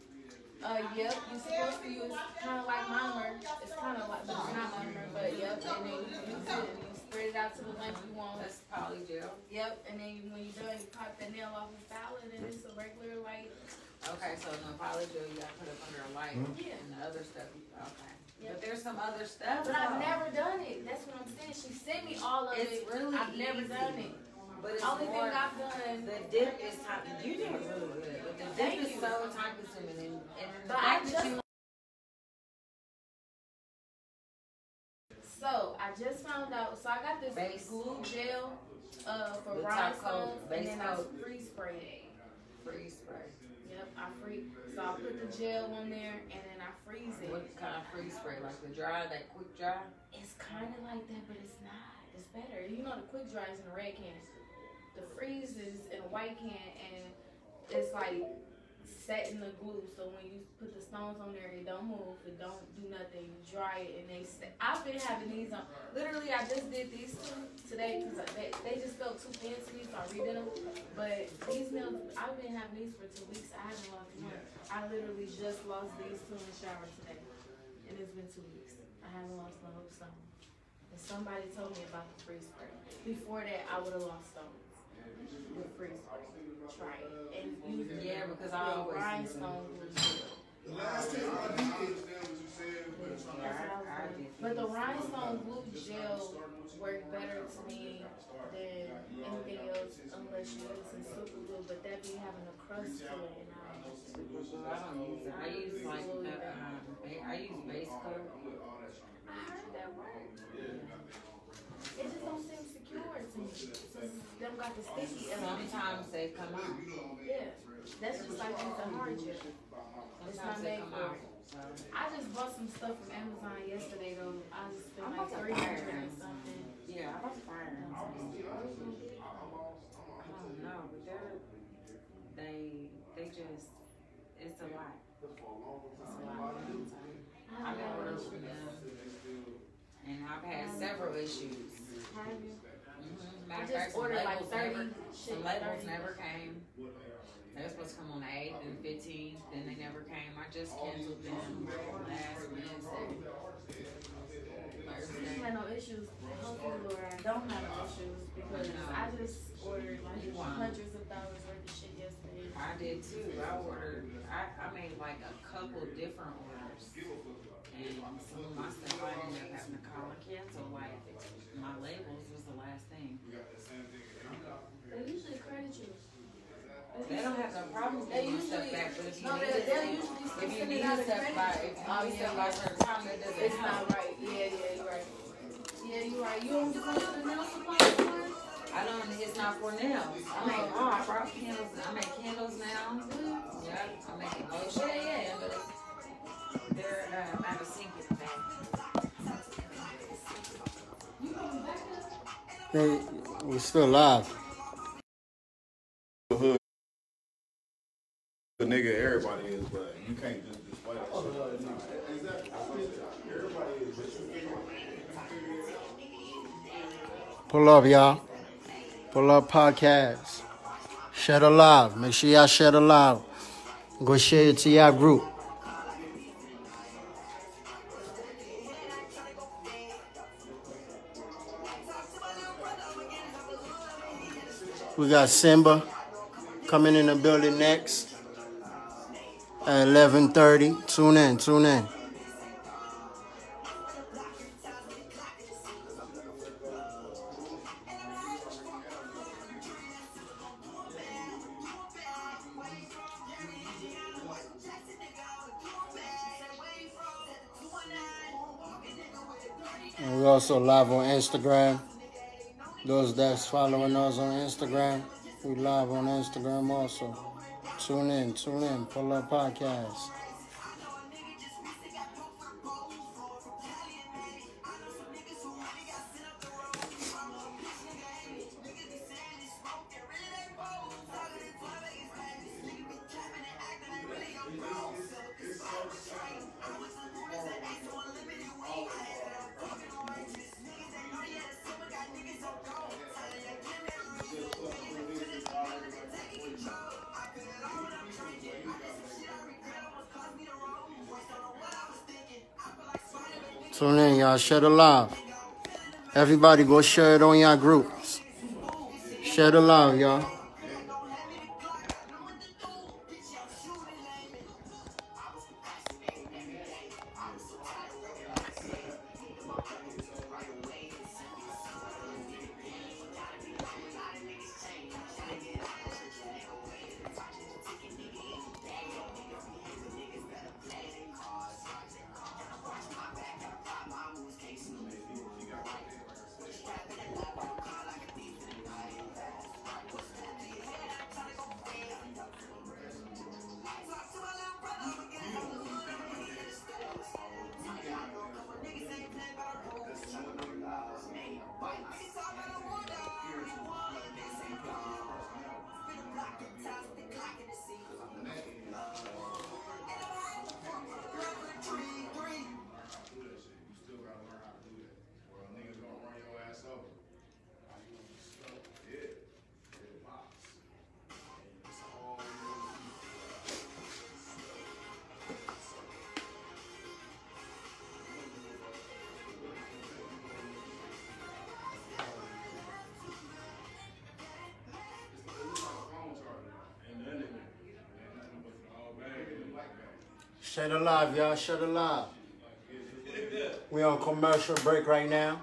Uh, yep, you're supposed to use kind of like monomer. It's kind of like, but it's not monomer, but yep. And then you use it and you spread it out to the length you want. That's polygel. Yep, and then you, when you're done, you pop the nail off the file, and then it's a regular like. Okay, so the polygel you gotta put up under a light, Yeah. and the other stuff, you- okay. Yep. But there's some other stuff. But I've though. never done it. That's what I'm saying. She sent me all of It's it. really I've never easy. done it. But it's the Only more, thing I've done. the dip is time. You did really good, but the dip Thank is you. so time consuming, and, and the But I fact that just- you So I just found out. So I got this Base. glue gel uh, for The top coat, rhinestones, base and then I coat. freeze sprayed it. freeze spray. Yep, I free. So I put the gel on there, and then I freeze it. What kind of freeze spray? Like the dry, that quick dry? It's kind of like that, but it's not. It's better. You know, the quick dry is in a red can. The freeze is in a white can, and it's like set in the glue. So when you put the stones on there, it don't move, it don't do nothing. You dry it and they stay. I've been having these on. Literally, I just did these two today because they, they just felt too thin to me, so I redid them. But these nails, I've been having these for two weeks. I haven't lost one. I literally just lost these two in the shower today, and it's been two weeks. I haven't lost no stone. And somebody told me about the freeze spray. Before that, I would have lost stones with freeze. Try it and use it. Yeah, because I always use rhinestone glue gel. The last time I did understand what you said, but That's what I was doing. But the rhinestone glue gel worked better to me than anything else unless you use some super glue. But that be having a crust to it, and I don't like super glue. I don't use it. I use like the, um, I use base coat. I heard that word. It just don't seem secure to me. Since them got the sticky element. Sometimes they come out. Yeah, that's just like using hard gel. It's not Sometimes they made come for out. it. So, I just bought some stuff from Amazon yesterday though. I just spent I'm like about to three fire and something. yeah, about fire them. I don't know, but they're, they, they just, it's a lot. It's a lot. I I've been have ordering from them. And I've had um, several issues. I just fact, ordered like thirty never, shit. some labels 30. never came. They were supposed to come on the eighth and fifteenth, then they never came. I just canceled them last Wednesday. I Thursday. had no issues. Hopefully, Lord, I don't have no issues because I just ordered like want- hundreds of dollars worth of shit yesterday. I did too. I ordered, I, I made like a couple different orders. And some of my stuff I ended up having to call and cancel, like my labels was the last thing. They usually credit you. They don't have no problem They getting my stuff usually, back, but if you no, need they, it, they'll usually if you send need it out of stuff credit. by, if you Oh, need stuff by a certain time, that doesn't It's help. not right. Yeah, yeah, you're right. Yeah, you're right. You don't go to the nail supply store? I don't, it's not for nails. I make, oh, I brought candles, I make candles now. Yeah, I make lotion. Yeah, yeah. But it's, they're, um, out of sync with that. Hey, we still live. Hood. The nigga everybody is, but you can't just display that shit all the time. Everybody is. Pull up, y'all. Pull up podcast. Share the live. Make sure y'all share the live. Go share it to y'all group. We got Simba coming in the building next at 11:30. Tune in, tune in. And we also live on Instagram. Those that's following us on Instagram, we live on Instagram also. Tune in, tune in, pull up podcast. Y'all. Share the love. Everybody go share it on your groups. Share the love, y'all. It live, y'all. Shut it live. We on commercial break right now.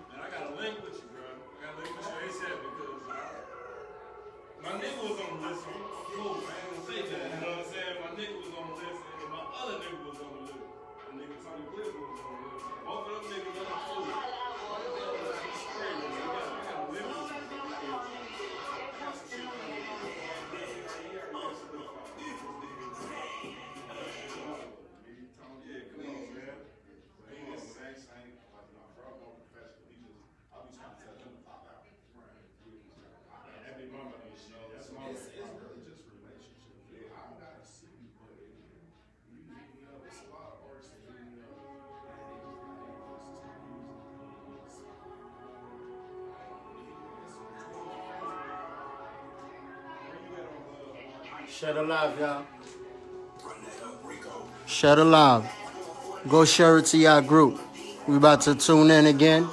Shut it live, y'all. Shut it live. Go share it to y'all group. We about to tune in again.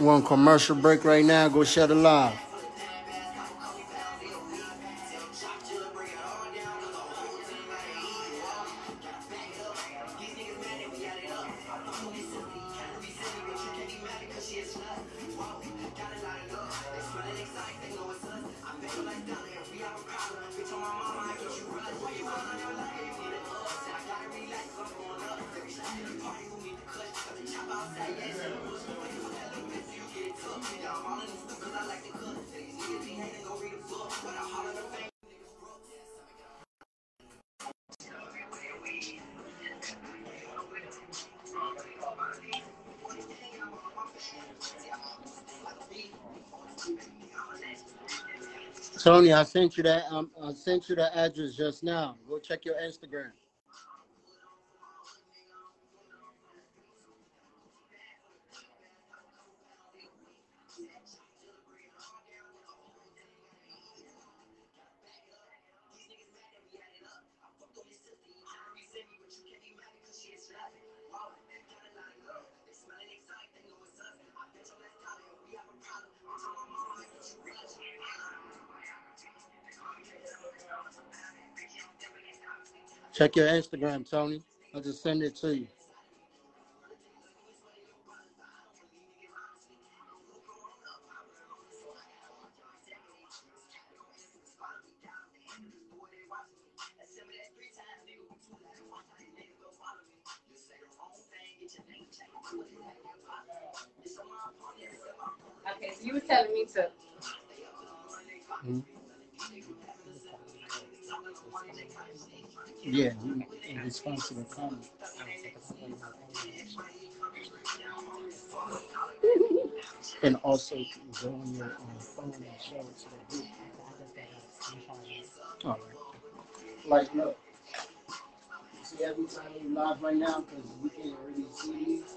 We're on commercial break right now. Go shut it live. I sent you that. Um, I sent you the address just now. Go check your Instagram. Check your Instagram, Tony. I'll just send it to you. In response to the. And also go on your um, phone and show it to the group. All right. Like, look. See, every time we live right now, because we can't really see these.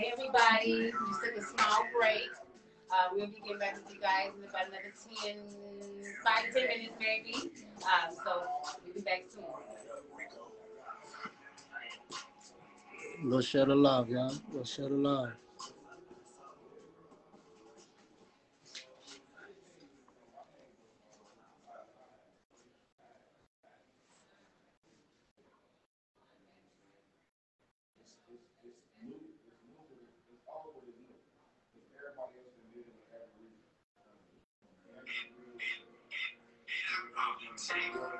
Hey, everybody. We just took a small break. Uh, we'll be getting back with you guys in about another 10, 5 10 minutes, maybe. Uh, so we'll be back soon. Go share the love, y'all. Go share the love. Savior.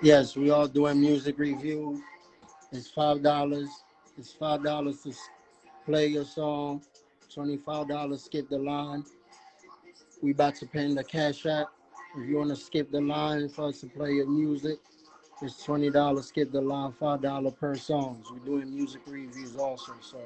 Yes, we are doing music review. It's five dollars. It's five dollars to play your song, $25, skip the line. We about to pay the cash app. If you want to skip the line for us to play your music, it's $20, skip the line, $5 per songs. We're doing music reviews also, so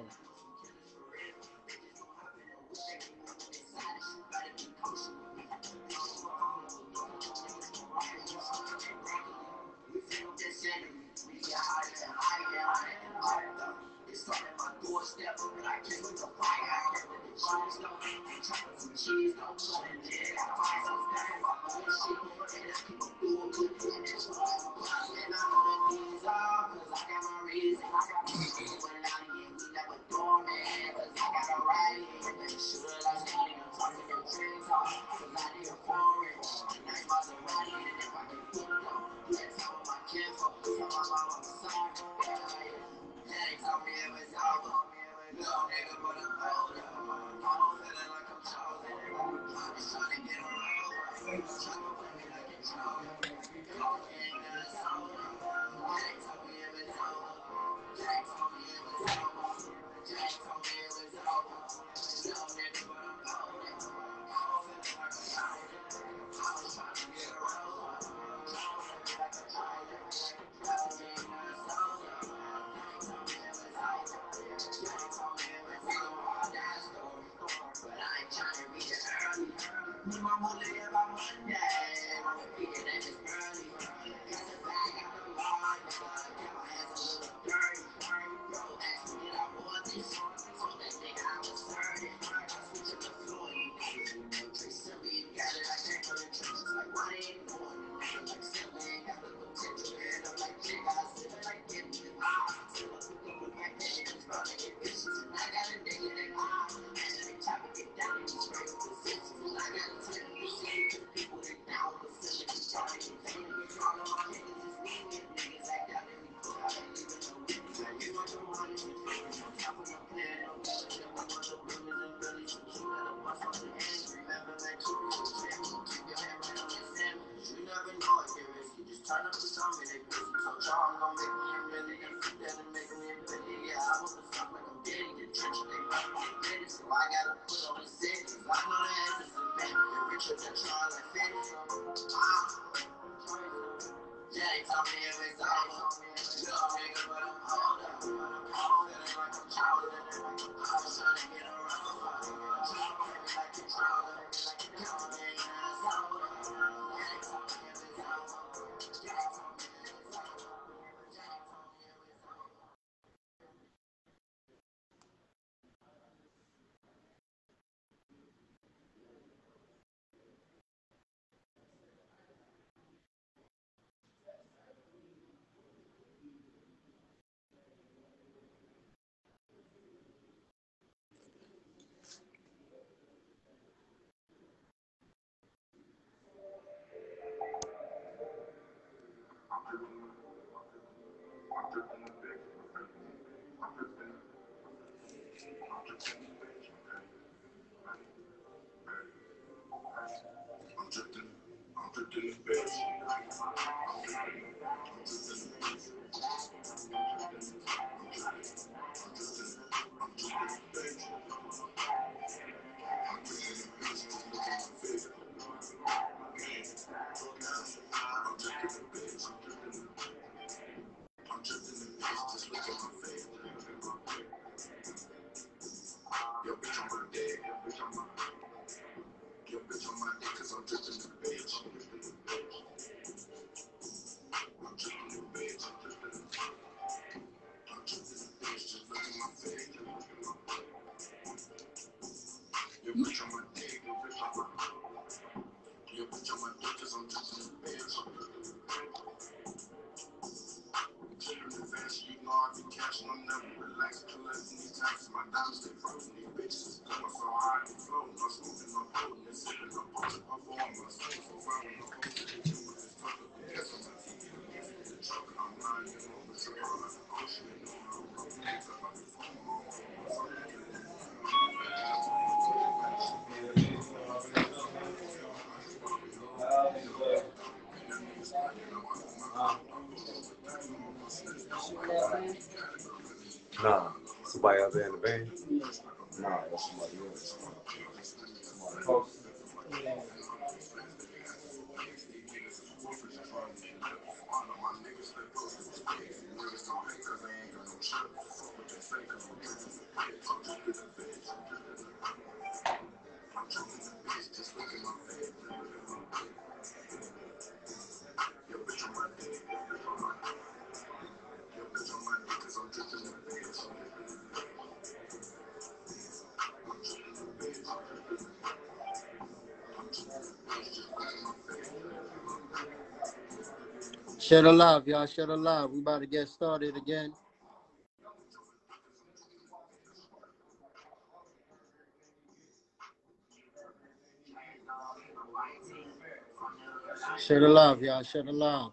not to dominate in the bed. Nah, that's somebody else. Share the love, y'all. Share the love. We about to get started again. Share the love, y'all. Share the love.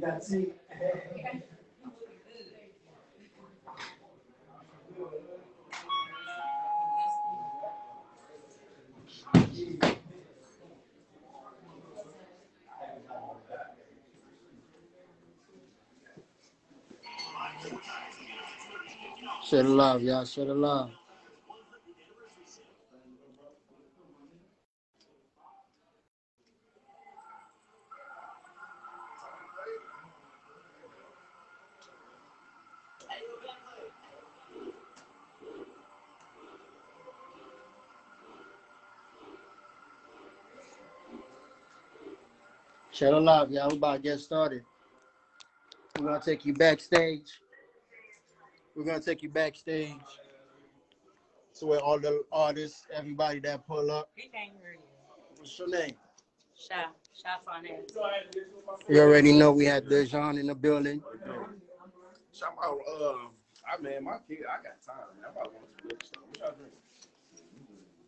to see. Share love. Share love. Share the love, y'all. We about to get started. We're gonna take you backstage. We're gonna take you backstage to where all the artists, everybody that pull up. He can't hear you. What's your name? Shy, shy finance. You already know we had Dajon in the building. Shout out, uh, I man, my kid, I got time, man. I'm about to want to drink something. What y'all drink?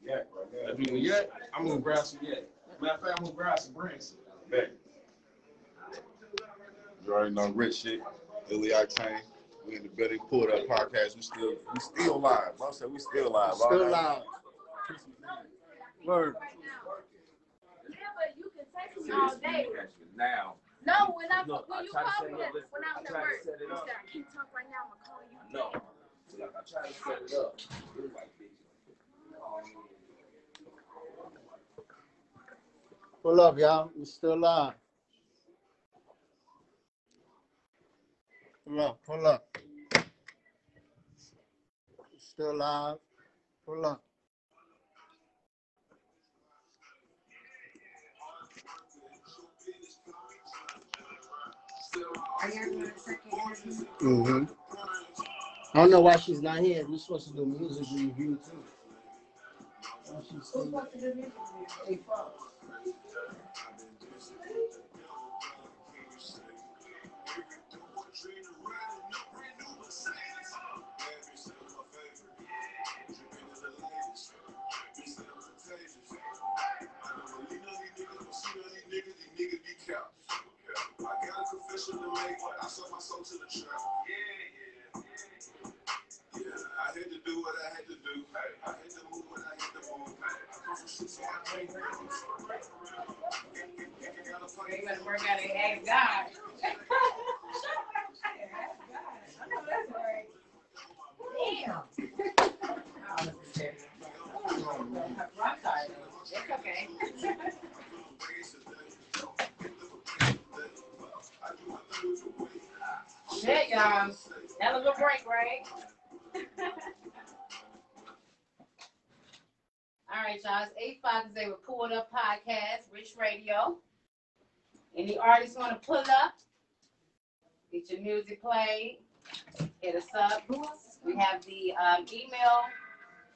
Yeah, right there. If I'm gonna grab some yet. Matter of fact, I'm gonna grab some brands. Bet. You already know rich shit. Illy Octane. We in the building, pulled up podcast. We still we still live. I said we still live. all Still night. live. Word. Yeah, but you can text me all day. Now. No, when I No, when I you tried to called set me it up. that- when I was at work, you said I can't talk right now. I'm gonna call you. No. Like I tried to set it up. It was like. Pull up, y'all. We still live. Pull up, pull up. Still live. Pull up. Mm-hmm. I don't know why she's not here. We're supposed to do music review too. Who's supposed to do music? Hey, Fox. I got *laughs* a confession to make. I sold my soul to the trap. Yeah, yeah. Yeah, I had to do what I had to do. I had to move what I had to move. I come from shit, so I can't You better work out and ask God. Damn. I'm. It's okay. *laughs* Shit, y'all. Hell of a break, right? *laughs* All right, y'all. It's eight five they were pulled up podcast, Rich Radio. Any artists want to pull up? Get your music played. Hit us up. We have the um, email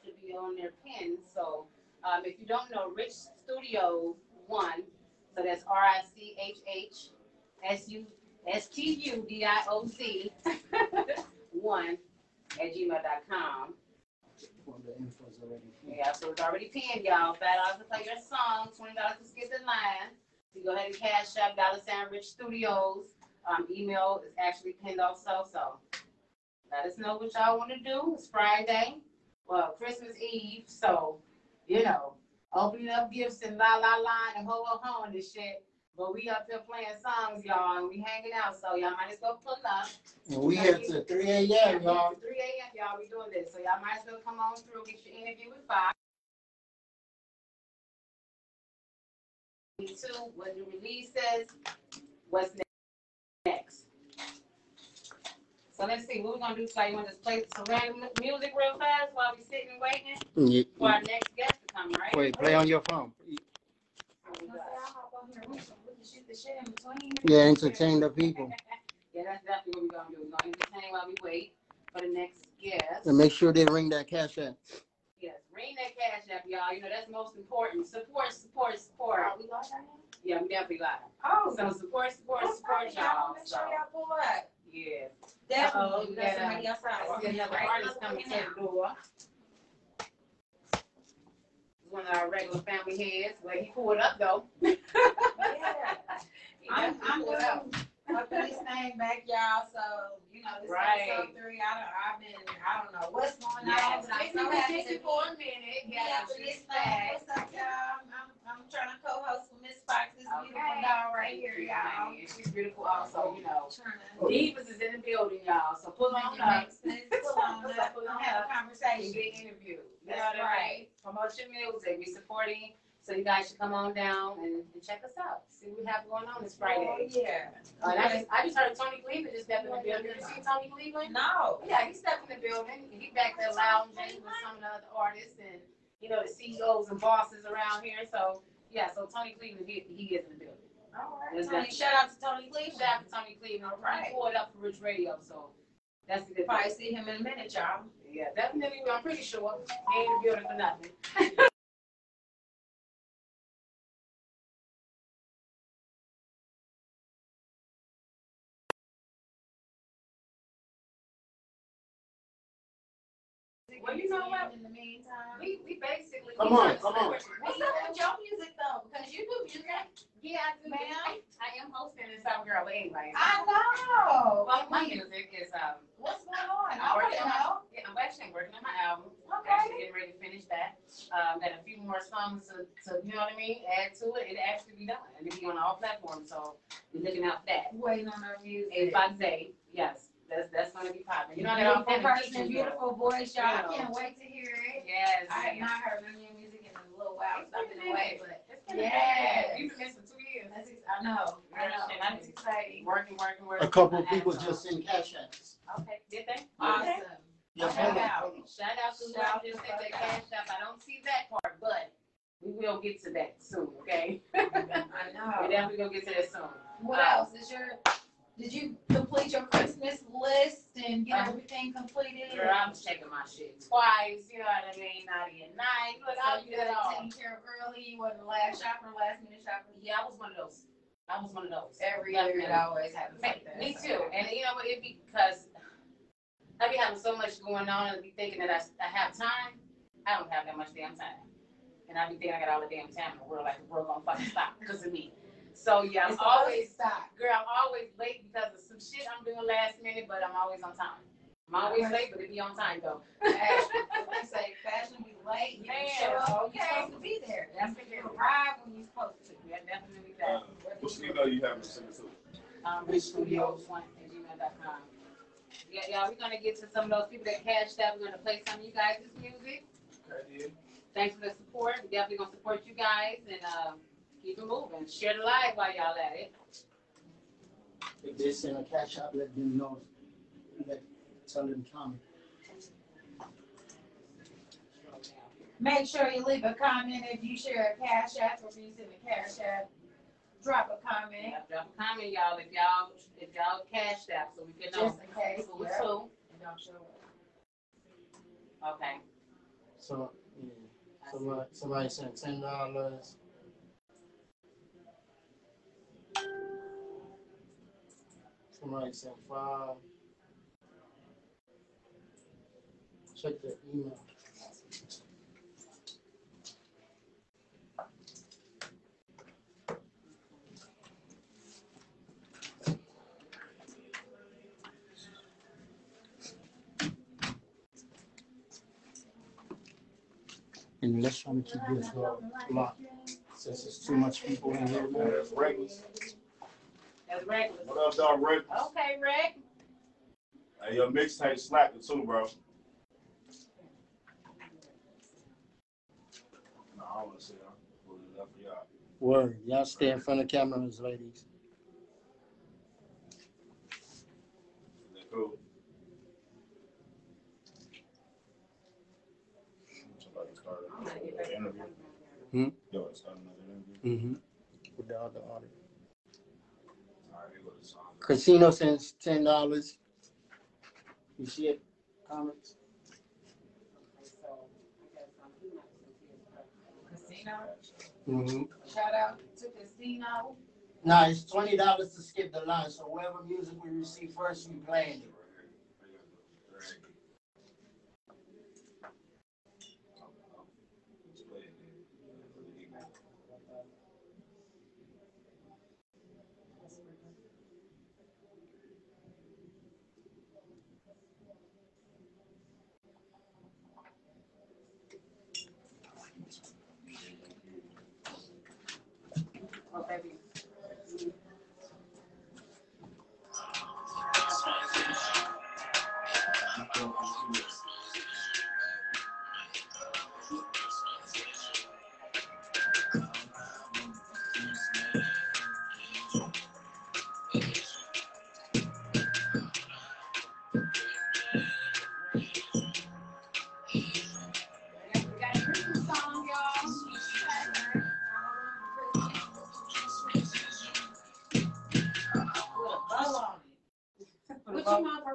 should be on their pin. So um, if you don't know, Rich Studio One. So that's R I C H H S U S T U D I O Z *laughs* one at gmail.com. Yeah, so it's already pinned, y'all. Five dollars to play your song, twenty dollars to skip the line. So you go ahead and cash up Dollar Sign Rich Studios. Um, email is actually pinned also, so let us know what y'all want to do. It's Friday, well, Christmas Eve, so you know, opening up gifts and la la la and ho ho ho and this shit. But we up here playing songs, y'all, and we hanging out, so y'all might as well pull up. And we here till three a.m., y'all. Three AM, y'all, we doing this, so y'all might as well come on through, get your interview with five. Two, what the release says, what's next? So let's see, what we're gonna do, so you wanna just play some random music real fast while we're sitting and waiting mm, Yeah. for our next guest to come, right? Wait, play on your phone. So we got- Yeah, entertain the people. Yeah, that's definitely what we're gonna do, we're gonna entertain while we wait for the next guest. And make sure they ring that cash app. Yes, ring that cash app, y'all. You know, that's most important. Support, support, support. we lost our name? Yeah, we definitely got it. Oh, So support, support, support, y'all. Make So, sure y'all pull up. yeah. Uh-oh, Definitely, we we got got, somebody uh, outside. I see another artist coming to the door. One of our regular family heads, but he pulled up though. Yeah. *laughs* I'm, definitely I'm pulled up. doing my police thing back, y'all, so, you know, this Right. episode three, I don't, I've been, I don't know what's going on, Yes, but I'm so been happy to busy be for a minute. be Yeah, up this she's thing. back. What's up, y'all? I'm, I'm, I'm trying to co-host with Miss Fox, this beautiful Okay. doll right Thank here, you, y'all. honey. She's beautiful also, you know. Trying. Divas is in the building, y'all, so pull on Make up. it. Pull on *laughs* up, Pull we'll on have a conversation. Get interviewed. You That's what I mean? Promote your music, we supporting, so you guys should come on down and, and check us out. See what we have going on this Friday. Oh, yeah. Uh, and I just, I just heard Tony Cleveland just stepped in the building. Did you see Tony Cleveland? No. Yeah, he stepped in the building. He back there lounging with some of the other artists and, you know, the CEOs and bosses around here. So, yeah, so Tony Cleveland, he, he is in the building. All right. Tony, shout out to Tony Cleveland. Shout out to Tony Cleveland. All right. He pulled up for Rich Radio, so that's a good Probably thing. see him in a minute, y'all. Yeah, definitely. I'm pretty sure. He ain't in the building for nothing. *laughs* Well, you know what? In the meantime. We, we basically. Come on, come on. What's up with your music though? Because you do music. Yeah, I do. Ma'am? I am hosting this South Girl anyway. I know. Well, my music is, um, What's going on? I I'm want working to on my, know. yeah, I'm actually working on my album. Okay. getting ready to finish that. Um, got a few more songs to, to, you know what I mean, add to it. It actually be done. And it be on all platforms, so we're looking out for that. Waiting on our music. If I say, yes, that's, that's gonna be popping. You know, I got all Beautiful kinds person, beautiful voice, y'all. I can't wait to hear it. Yes. I have not heard none of your music in a little while, so I've been away, but It's been a Yes. You've been missing two years. that's, ex- I know, I know, I'm it's exciting. Working, working, working. A couple of people just sent cash apps. Okay, did they? Awesome. Yes, Shout ma'am. out. Shout out to Shout whoever just the sent their fuck out. cash app. I don't see that part, but we will get to that soon, okay? *laughs* I know. We know. definitely gonna get to that soon. What uh, else is your, did you complete your Christmas list and get Uh, everything completed? Girl, I'm checking my shit twice, you know what I mean? Naughty at night. Look, So I'll you do it got all. it taken care of early, you wasn't the last shopper, last minute shopper? Yeah, I was one of those. I was one of those. Every year it always happens Me, like that. me so. too. And you know what? It be because I be having so much going on and be thinking that I, I have time. I don't have that much damn time. And I be thinking I got all the damn time in the world, like the world gonna fucking stop because of me. So yeah, I'm It's always, stop. girl, I'm always late because of some shit I'm doing last minute, but I'm always on time. I'm always late, but it be on time though. Fashion, they say fashion be late, you Man, show up when you're okay. supposed to be there. That's when You arrive when you're supposed to. Yeah, definitely Uh, that. What email you have to send it to? Um, Rich Studios one at gmail.com. Yeah, yeah, we're gonna get to some of those people that cashed out. We're gonna play some of you guys' music. Okay, yeah. Thanks for the support. We definitely gonna support you guys and um, keep it moving. Share the live while y'all at it. If they send a cash app, let them know. Let, tell them comment. Make sure you leave a comment if you share a cash app or if you send a cash app. Drop a comment, Yeah, Drop a comment, y'all, if y'all if y'all cashed out, so we can know just in case. who's yeah, who. and don't show up. Okay. So, yeah, somebody, somebody sent ten dollars. Somebody sent five. Check the email. And let's try to keep this locked, since there's too much people in here. That's. That's regular. What up, dog? Reckless. Okay, Rick. Hey, your mixtape slapping too, bro. No, I don't want to say that. We'll leave that for y'all. Word, y'all stay in front of cameras, ladies. Is that cool? Somebody started an interview. Hmm? Yo, start another interview. Mm-hmm. With the other audience. All right, here go the song. Casino sends ten dollars. You see it? Comments? Casino, Mm-hmm. shout out to Casino. Nah, it's twenty dollars to skip the line, so whatever music we receive first, we play it.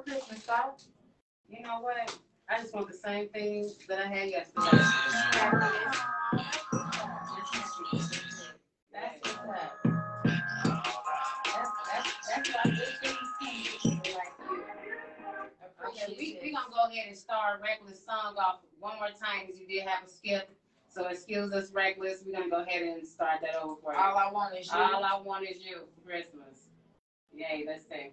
Christmas, Salt? You know what? I just want the same thing that I had yesterday. That's what's up. That's, that's, that's what I just think people like you. Okay, we, we gonna go ahead and start Reckless song off one more time, because you did have a skip. So excuse us, Reckless, we're gonna go ahead and start that over for you. All I want is you. All I want is you Christmas. Yay, let's sing.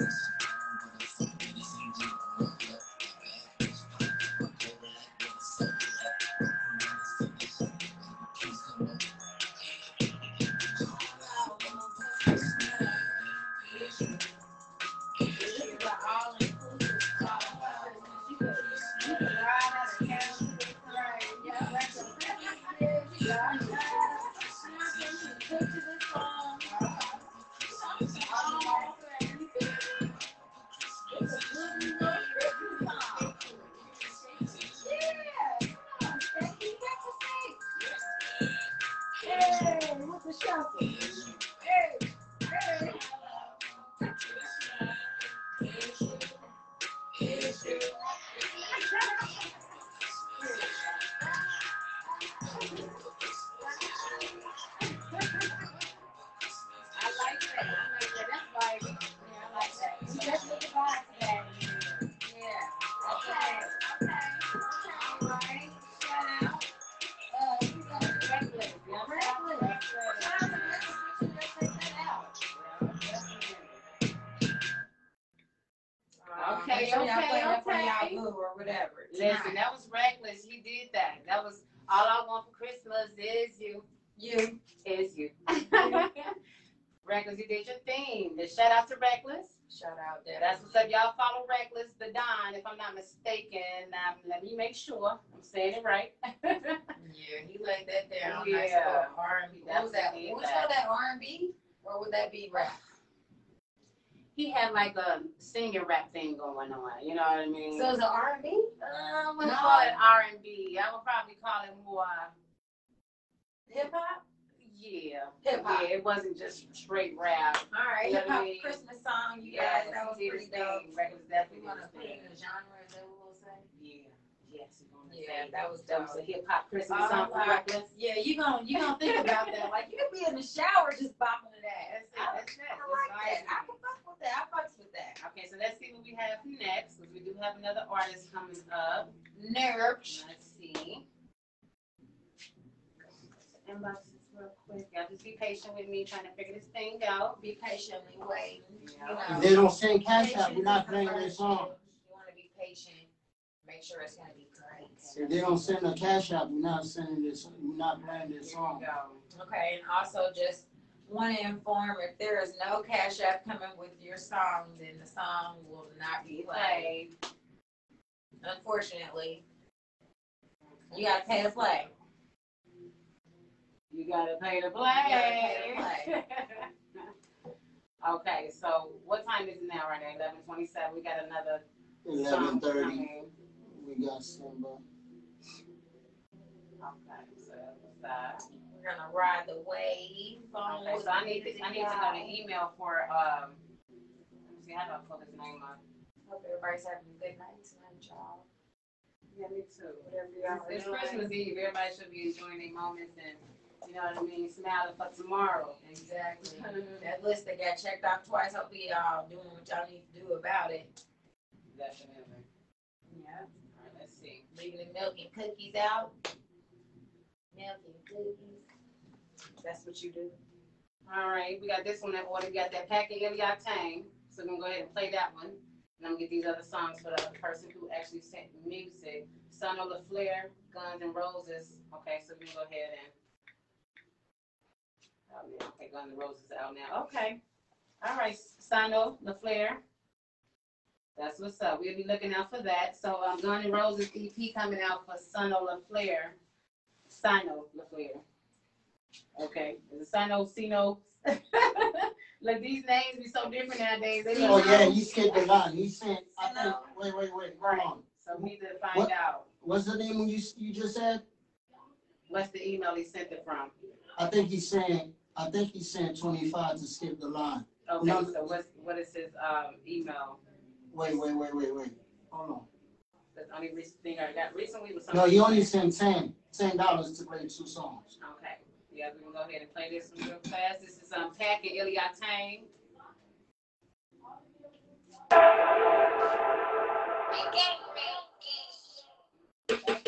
know. Listen, that was reckless. He did that. That was all I want for Christmas is you. You. Is you. *laughs* reckless, you did your thing. The shout out to Reckless. Shout out there. That's what's up. Y'all follow Reckless, the Don, if I'm not mistaken. Um, let me make sure I'm saying it right. *laughs* Yeah, he laid that down. Yeah. little R&B. What was that? Definitely Which that. one that R&B? Or would that be rap? He had like a singing rap thing going on. You know what I mean? So is it R&B? uh, I wouldn't No. call it R and B. I would probably call it more. Hip hop? Yeah. Hip-hop. Yeah, it wasn't just straight rap. All right, You know hip what I hop mean? Christmas song, you guys. That was pretty dope. You definitely want to put it in genre? Is that what? Yeah. Yes, we're gonna Yeah, say that was that was a hip hop Christmas Oh, song for Yeah, you gonna you gonna think about that. Like you could be in the shower just bopping to that. That's it. That's it. I like that. I can fuck with that. I fucks with that. Okay, so let's see what we have next, because we do have another artist coming up. Nerves. Let's see. Inboxes real quick. Y'all just be patient with me trying to figure this thing out. Be patiently waiting. You Yeah. know. If they don't send cash out, we're not playing this song. You wanna be patient. Make sure it's gonna be great. If they don't send a cash out, we're not sending this, we're not playing this Here we song. go. Okay, and also just want to inform if there is no cash app coming with your song, then the song will not be played. Unfortunately, you gotta pay to play. You gotta pay to You gotta pay play. *laughs* okay, so what time is it now right now? Eleven twenty-seven. We got another Eleven song thirty, coming. We got some, uh, Okay, so that's that. We're gonna ride the wave. on Okay, so I need to, I need to know the email for, um, let me see, how do I pull his name up? Hope everybody's having a good night tonight, y'all. Yeah, me too. Whatever y'all are It's doing. Christmas Eve, everybody should be enjoying their moments and, you know what I mean, smiling for tomorrow. Exactly. *laughs* That list that got checked off twice. Hope y'all doing what y'all need to do about it. Definitely. Yeah, alright, let's see. Leaving the milk and cookies out. Milk and cookies. That's what you do. All right, we got this one that order. We got that packet Iliad Tang. So we're gonna go ahead and play that one. And I'm gonna get these other songs for the other person who actually sent music. Son of the Flare, Guns and Roses. Okay, so we can go ahead and. Oh, yeah, okay, Guns and Roses out now. Okay. All right, Sino LaFleur. That's what's up. We'll be looking out for that. So um, Guns and Roses EP coming out for Sino LaFleur. Sino LaFleur. Okay, is it Sino Sino? *laughs* Look, these names be so different nowadays. They Oh, yeah, he skipped the line. He sent, I think, wait, wait, wait, hold on. So we need to find What? out What's the name you, you just said? what's the email he sent it from. I think he's saying, I think he's saying twenty-five to skip the line. Okay, No. so what's what is his um email? Wait, wait, wait, wait, wait. Hold on. That's the only recent thing I got recently was No, something. he only sent ten, ten dollars to play two songs. Okay, yeah, we can go ahead and play this one real fast. This is um Pack and Iliad Tang. Okay,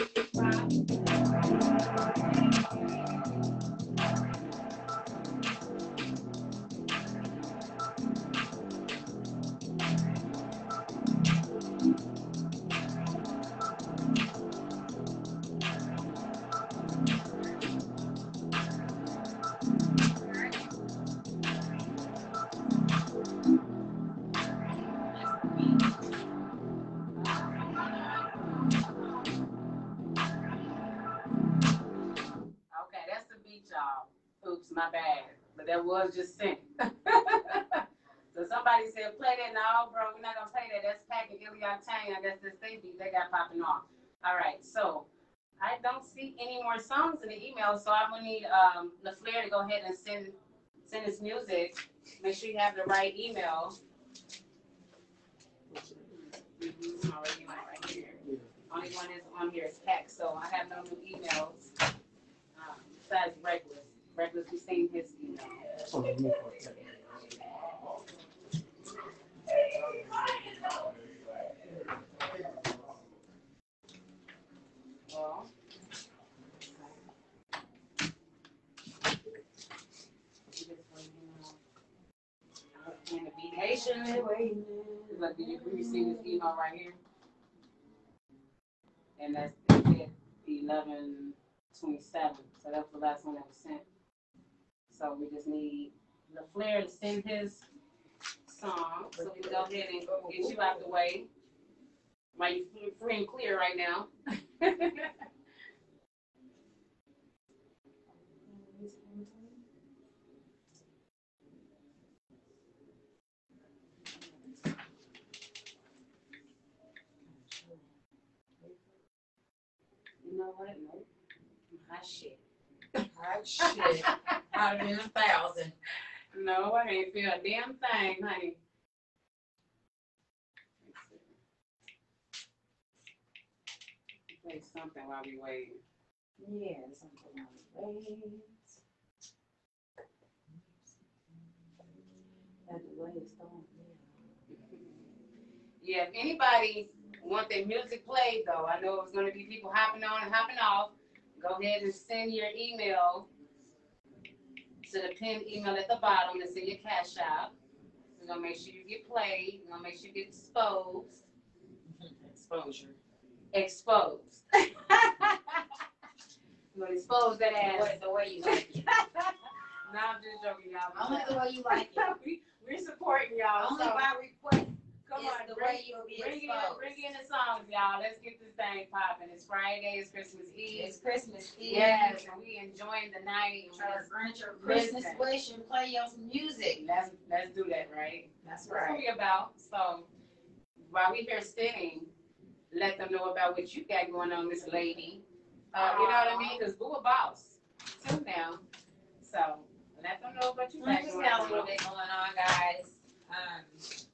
my bad. But that was just sent. *laughs* so somebody said, play that. No, bro, we're not gonna play that. That's Pack and Iliad Tang. I guess that's they beat they got popping off. All right, so I don't see any more songs in the email, so I'm gonna need um LaFleur to go ahead and send send his music. Make sure you have the right email. Mhm, already one right here. Only one is on here is Pack, so I have no new emails. Um, besides Reckless. Reckless, seen his email. It. Well. And waiting. Look, did you see this email right here? And that's eleven twenty-seven, so that was the last one that was sent. So we just need LaFleur to send his song, so we can go ahead and get you out the way. You free and clear right now. *laughs* You know what? Nope. Hot shit. Hot shit. I'd have been a thousand. No, I ain't feel a damn thing, honey. Play something while we wait. Yeah, something on the waves. Had the waves on. Yeah, if anybody want their music played though, I know it was gonna be people hopping on and hopping off. Go ahead and send your email to the pinned email at the bottom and send your cash out. We're gonna make sure you get played. We're gonna make sure you get exposed. *laughs* Exposure. Exposed. *laughs* We're gonna expose that ass. What- the way you like it. *laughs* No, I'm just joking, y'all. Only the way you like it. we, we're supporting y'all. Only so by request come is on, the bring, way you'll be bring in, bring in the songs, y'all. Let's get this thing popping. It's Friday. It's Christmas Eve. It's Christmas Eve. Yes, and we enjoying the night. Try to grant your Christmas wish and play your some music. Let's let's do that, right? That's That's what right. we about. So while we here sitting, let them know about what you got going on, Miss Lady. Uh, you know what I mean? Because boo a boss too now. So let them know what you got just got a on. little bit going on, guys. Um,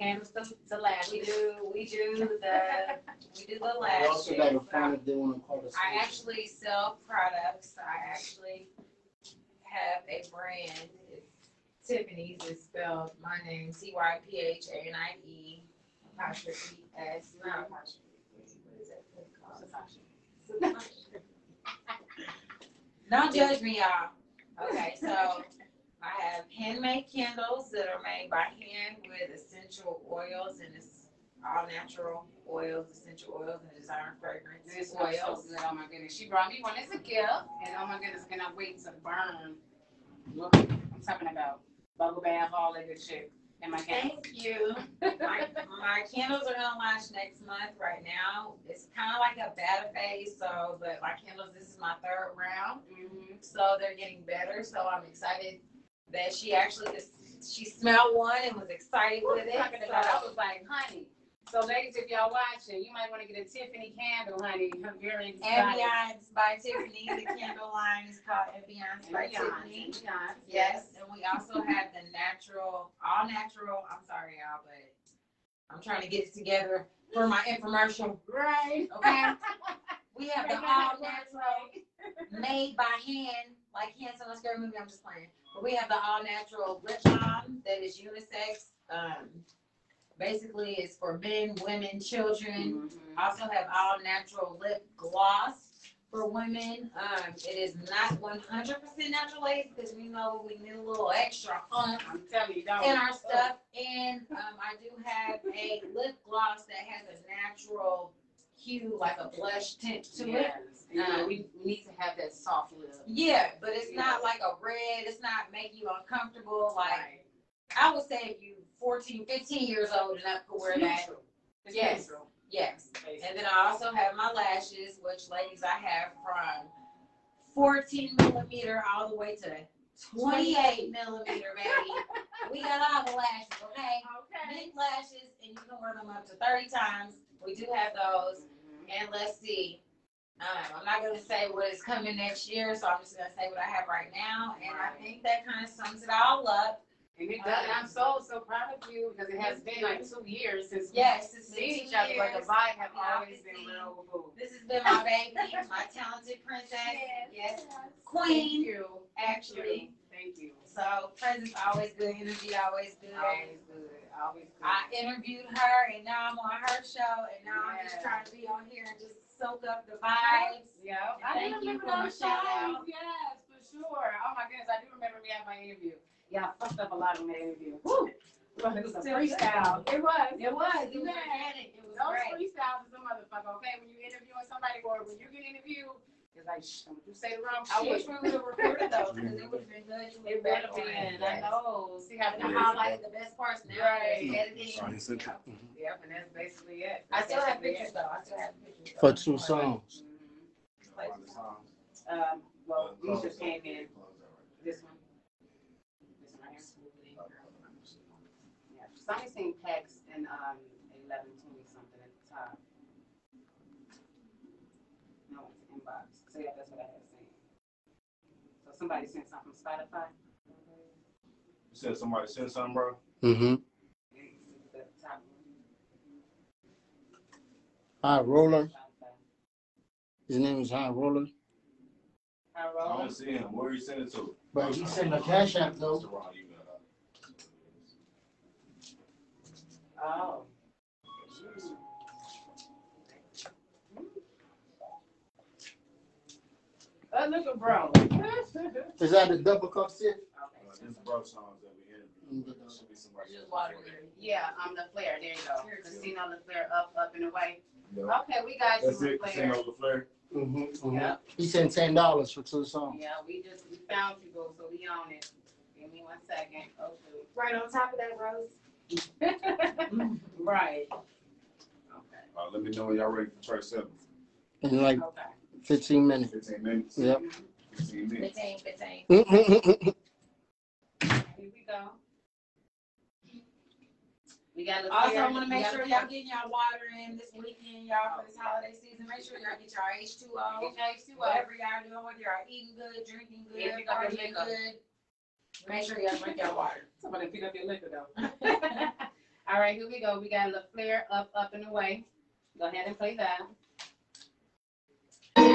From candles to, to lashes. we do, we do the, we do the We also gotta find if they wanna call us. I actually sell products. I actually have a brand. It's Typhanie's is spelled my name T Y P H A N I E apostrophe S not apostrophe. What is that? What is it called? *laughs* Don't judge me, y'all. Okay, so I have handmade candles that are made by hand with essential oils and it's all natural oils, essential oils, and designer fragrance This so good. Oh my goodness. She brought me one as a gift. And oh my goodness, cannot wait to burn. Look, I'm talking about bubble bath, all that good shit in my candles. Thank you. My, my candles are gonna launch next month. Right now, it's kind of like a beta phase. So, but my candles, this is my third round, Mm-hmm. so they're getting better. So I'm excited that she actually she smelled one and was excited with it. Talking about, I was like, honey. So ladies, if y'all watching, you might want to get a Typhanie candle, honey. I'm very excited. Ambiance by Typhanie. The candle line is called Ambiance by Typhanie. Ambiance, Yes, and we also have the natural, all natural. I'm sorry, y'all, but I'm trying to get it together for my infomercial. Right. Okay. *laughs* We have the all natural, made by hand, like Hanson on a Scary Movie. I'm just playing, we have the all natural lip balm that is unisex. Um, basically, it's for men, women, children. Mm-hmm. Also have all natural lip gloss for women. Um, it is not 100% natural ladies because we know we need a little extra I'm telling you, in our stuff. And um, I do have a lip gloss that has a natural hue, like a blush tint to it. Yes. You know, we we need to have that soft lip. Yeah, but it's not like a red. It's not make you uncomfortable. Like I would say if you 14, 15 years old and up could wear that. It's Yes. neutral. Yes. And then I also have my lashes, which ladies I have from 14 millimeter all the way to 28 millimeter, baby. *laughs* we got all the lashes, okay? Okay. Big lashes, and you can wear them up to 30 times. We do have those. And let's see. Um, I'm not gonna say what is coming next year, so I'm just gonna say what I have right now, and I think that kind of sums it all up. And it does. I'm so so proud of you because it has been like two years since Yes, we've it's seen each other, but the vibe have always been obviously. real boo. This has been my baby, my talented princess. Yes, queen, Thank you. actually. Thank you. So presence always good, energy always good. Always good. I interviewed her, and now I'm on her show, and now I'm just trying to be on here and just soak up the vibes. Yeah. I thank you for those out. Yes, for sure. Oh my goodness, I do remember me at my interview. Yeah, I fucked up a lot on that interview. Woo. It was a freestyle. It was. It was. It was Man, organic. It was Those great. freestyles is a motherfucker, okay? When you interviewing somebody or when you get interviewed, it's like, shh, don't you say the wrong I shit. wish we would have recorded those because *laughs* it would have been good to It would have been, I know. See how And I highlighted the best parts now. Right. Editing. Yep, and that's basically it. I still have pictures it. though. I still have pictures. For two songs. Um, well, these just came in. This one. This one right here. Yeah, somebody seen Pex and, um, eleven twenty something at the top. No, it's inbox. So yeah, that's what I had seen. So somebody sent something from Spotify? You said somebody said something, bro? Mm-hmm. The top High Roller. His name is High Roller. Hi, Roller. I don't see him. Where you send it to? But he sent a cash app though. It's the wrong email. Oh. Oh, look at bro. Is that the double cup set? Uh, This bro songs that we interviewed. There should be somebody else. Water. before that. Yeah, um, the flare. There you go. Casino the flare up, up and away. Yeah. Okay, we got you That's the it. flare. Casino the flare. Mm-hmm. Yeah. He sent ten dollars for two songs. Yeah, we just we found you, boo, so we own it. Give me one second. Oh shoot. Right on top of that, Rose. *laughs* right. Okay. Uh, let me know when y'all ready for track seven. In like Okay. Fifteen minutes. Fifteen minutes. Yep. Fifteen minutes. 15, 15. Mm-hmm. Here we go. We got Also. I want to make sure y'all getting y'all water in this weekend, y'all, for this holiday season. Make sure y'all get y'all H2O. Get your H2O. Whatever y'all doing, whether y'all eating good, drinking good, Yeah, pick up partying good. Make sure y'all drink y'all water. Somebody pick up your liquor though. *laughs* *laughs* All right, here we go. We got the flare up, up and away. Go ahead and play that.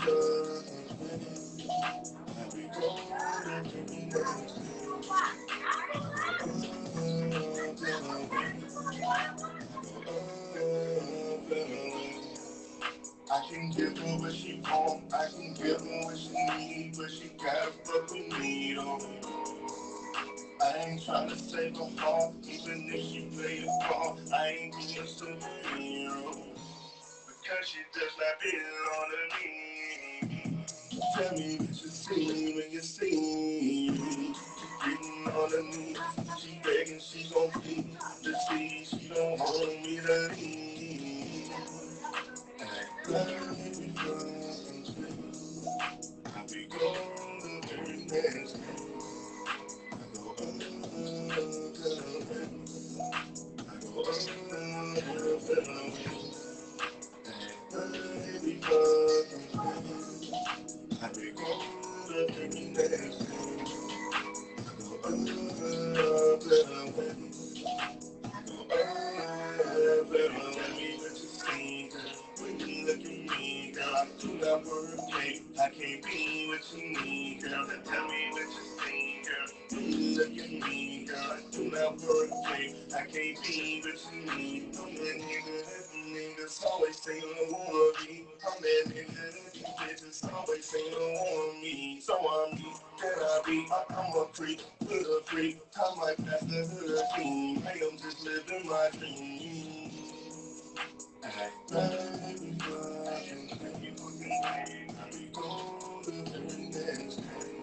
I we we can give her what she want, I can give her what she need, but she gotta fuck with me though. I ain't tryna save her heart, even if she play a part. I ain't being a superhero, because she does not belong to me. Tell me what you see when you see me. Getting on her knees, she begging, she gon' plead to see she don't want me to leave. I be gone the very next day. I go up, up, I go free. I be gone the very next day. I can't be what you need, girl. Tell me see, girl. When you look at me, I I. I'm that nigga that always I. I'm that that you bitches always say I want me. So I'm me, can I be? I- I'm a freak, hood a freak. I might pass the hurricane. I am just living my dream. Act like we fucking crazy. I be golden every next day.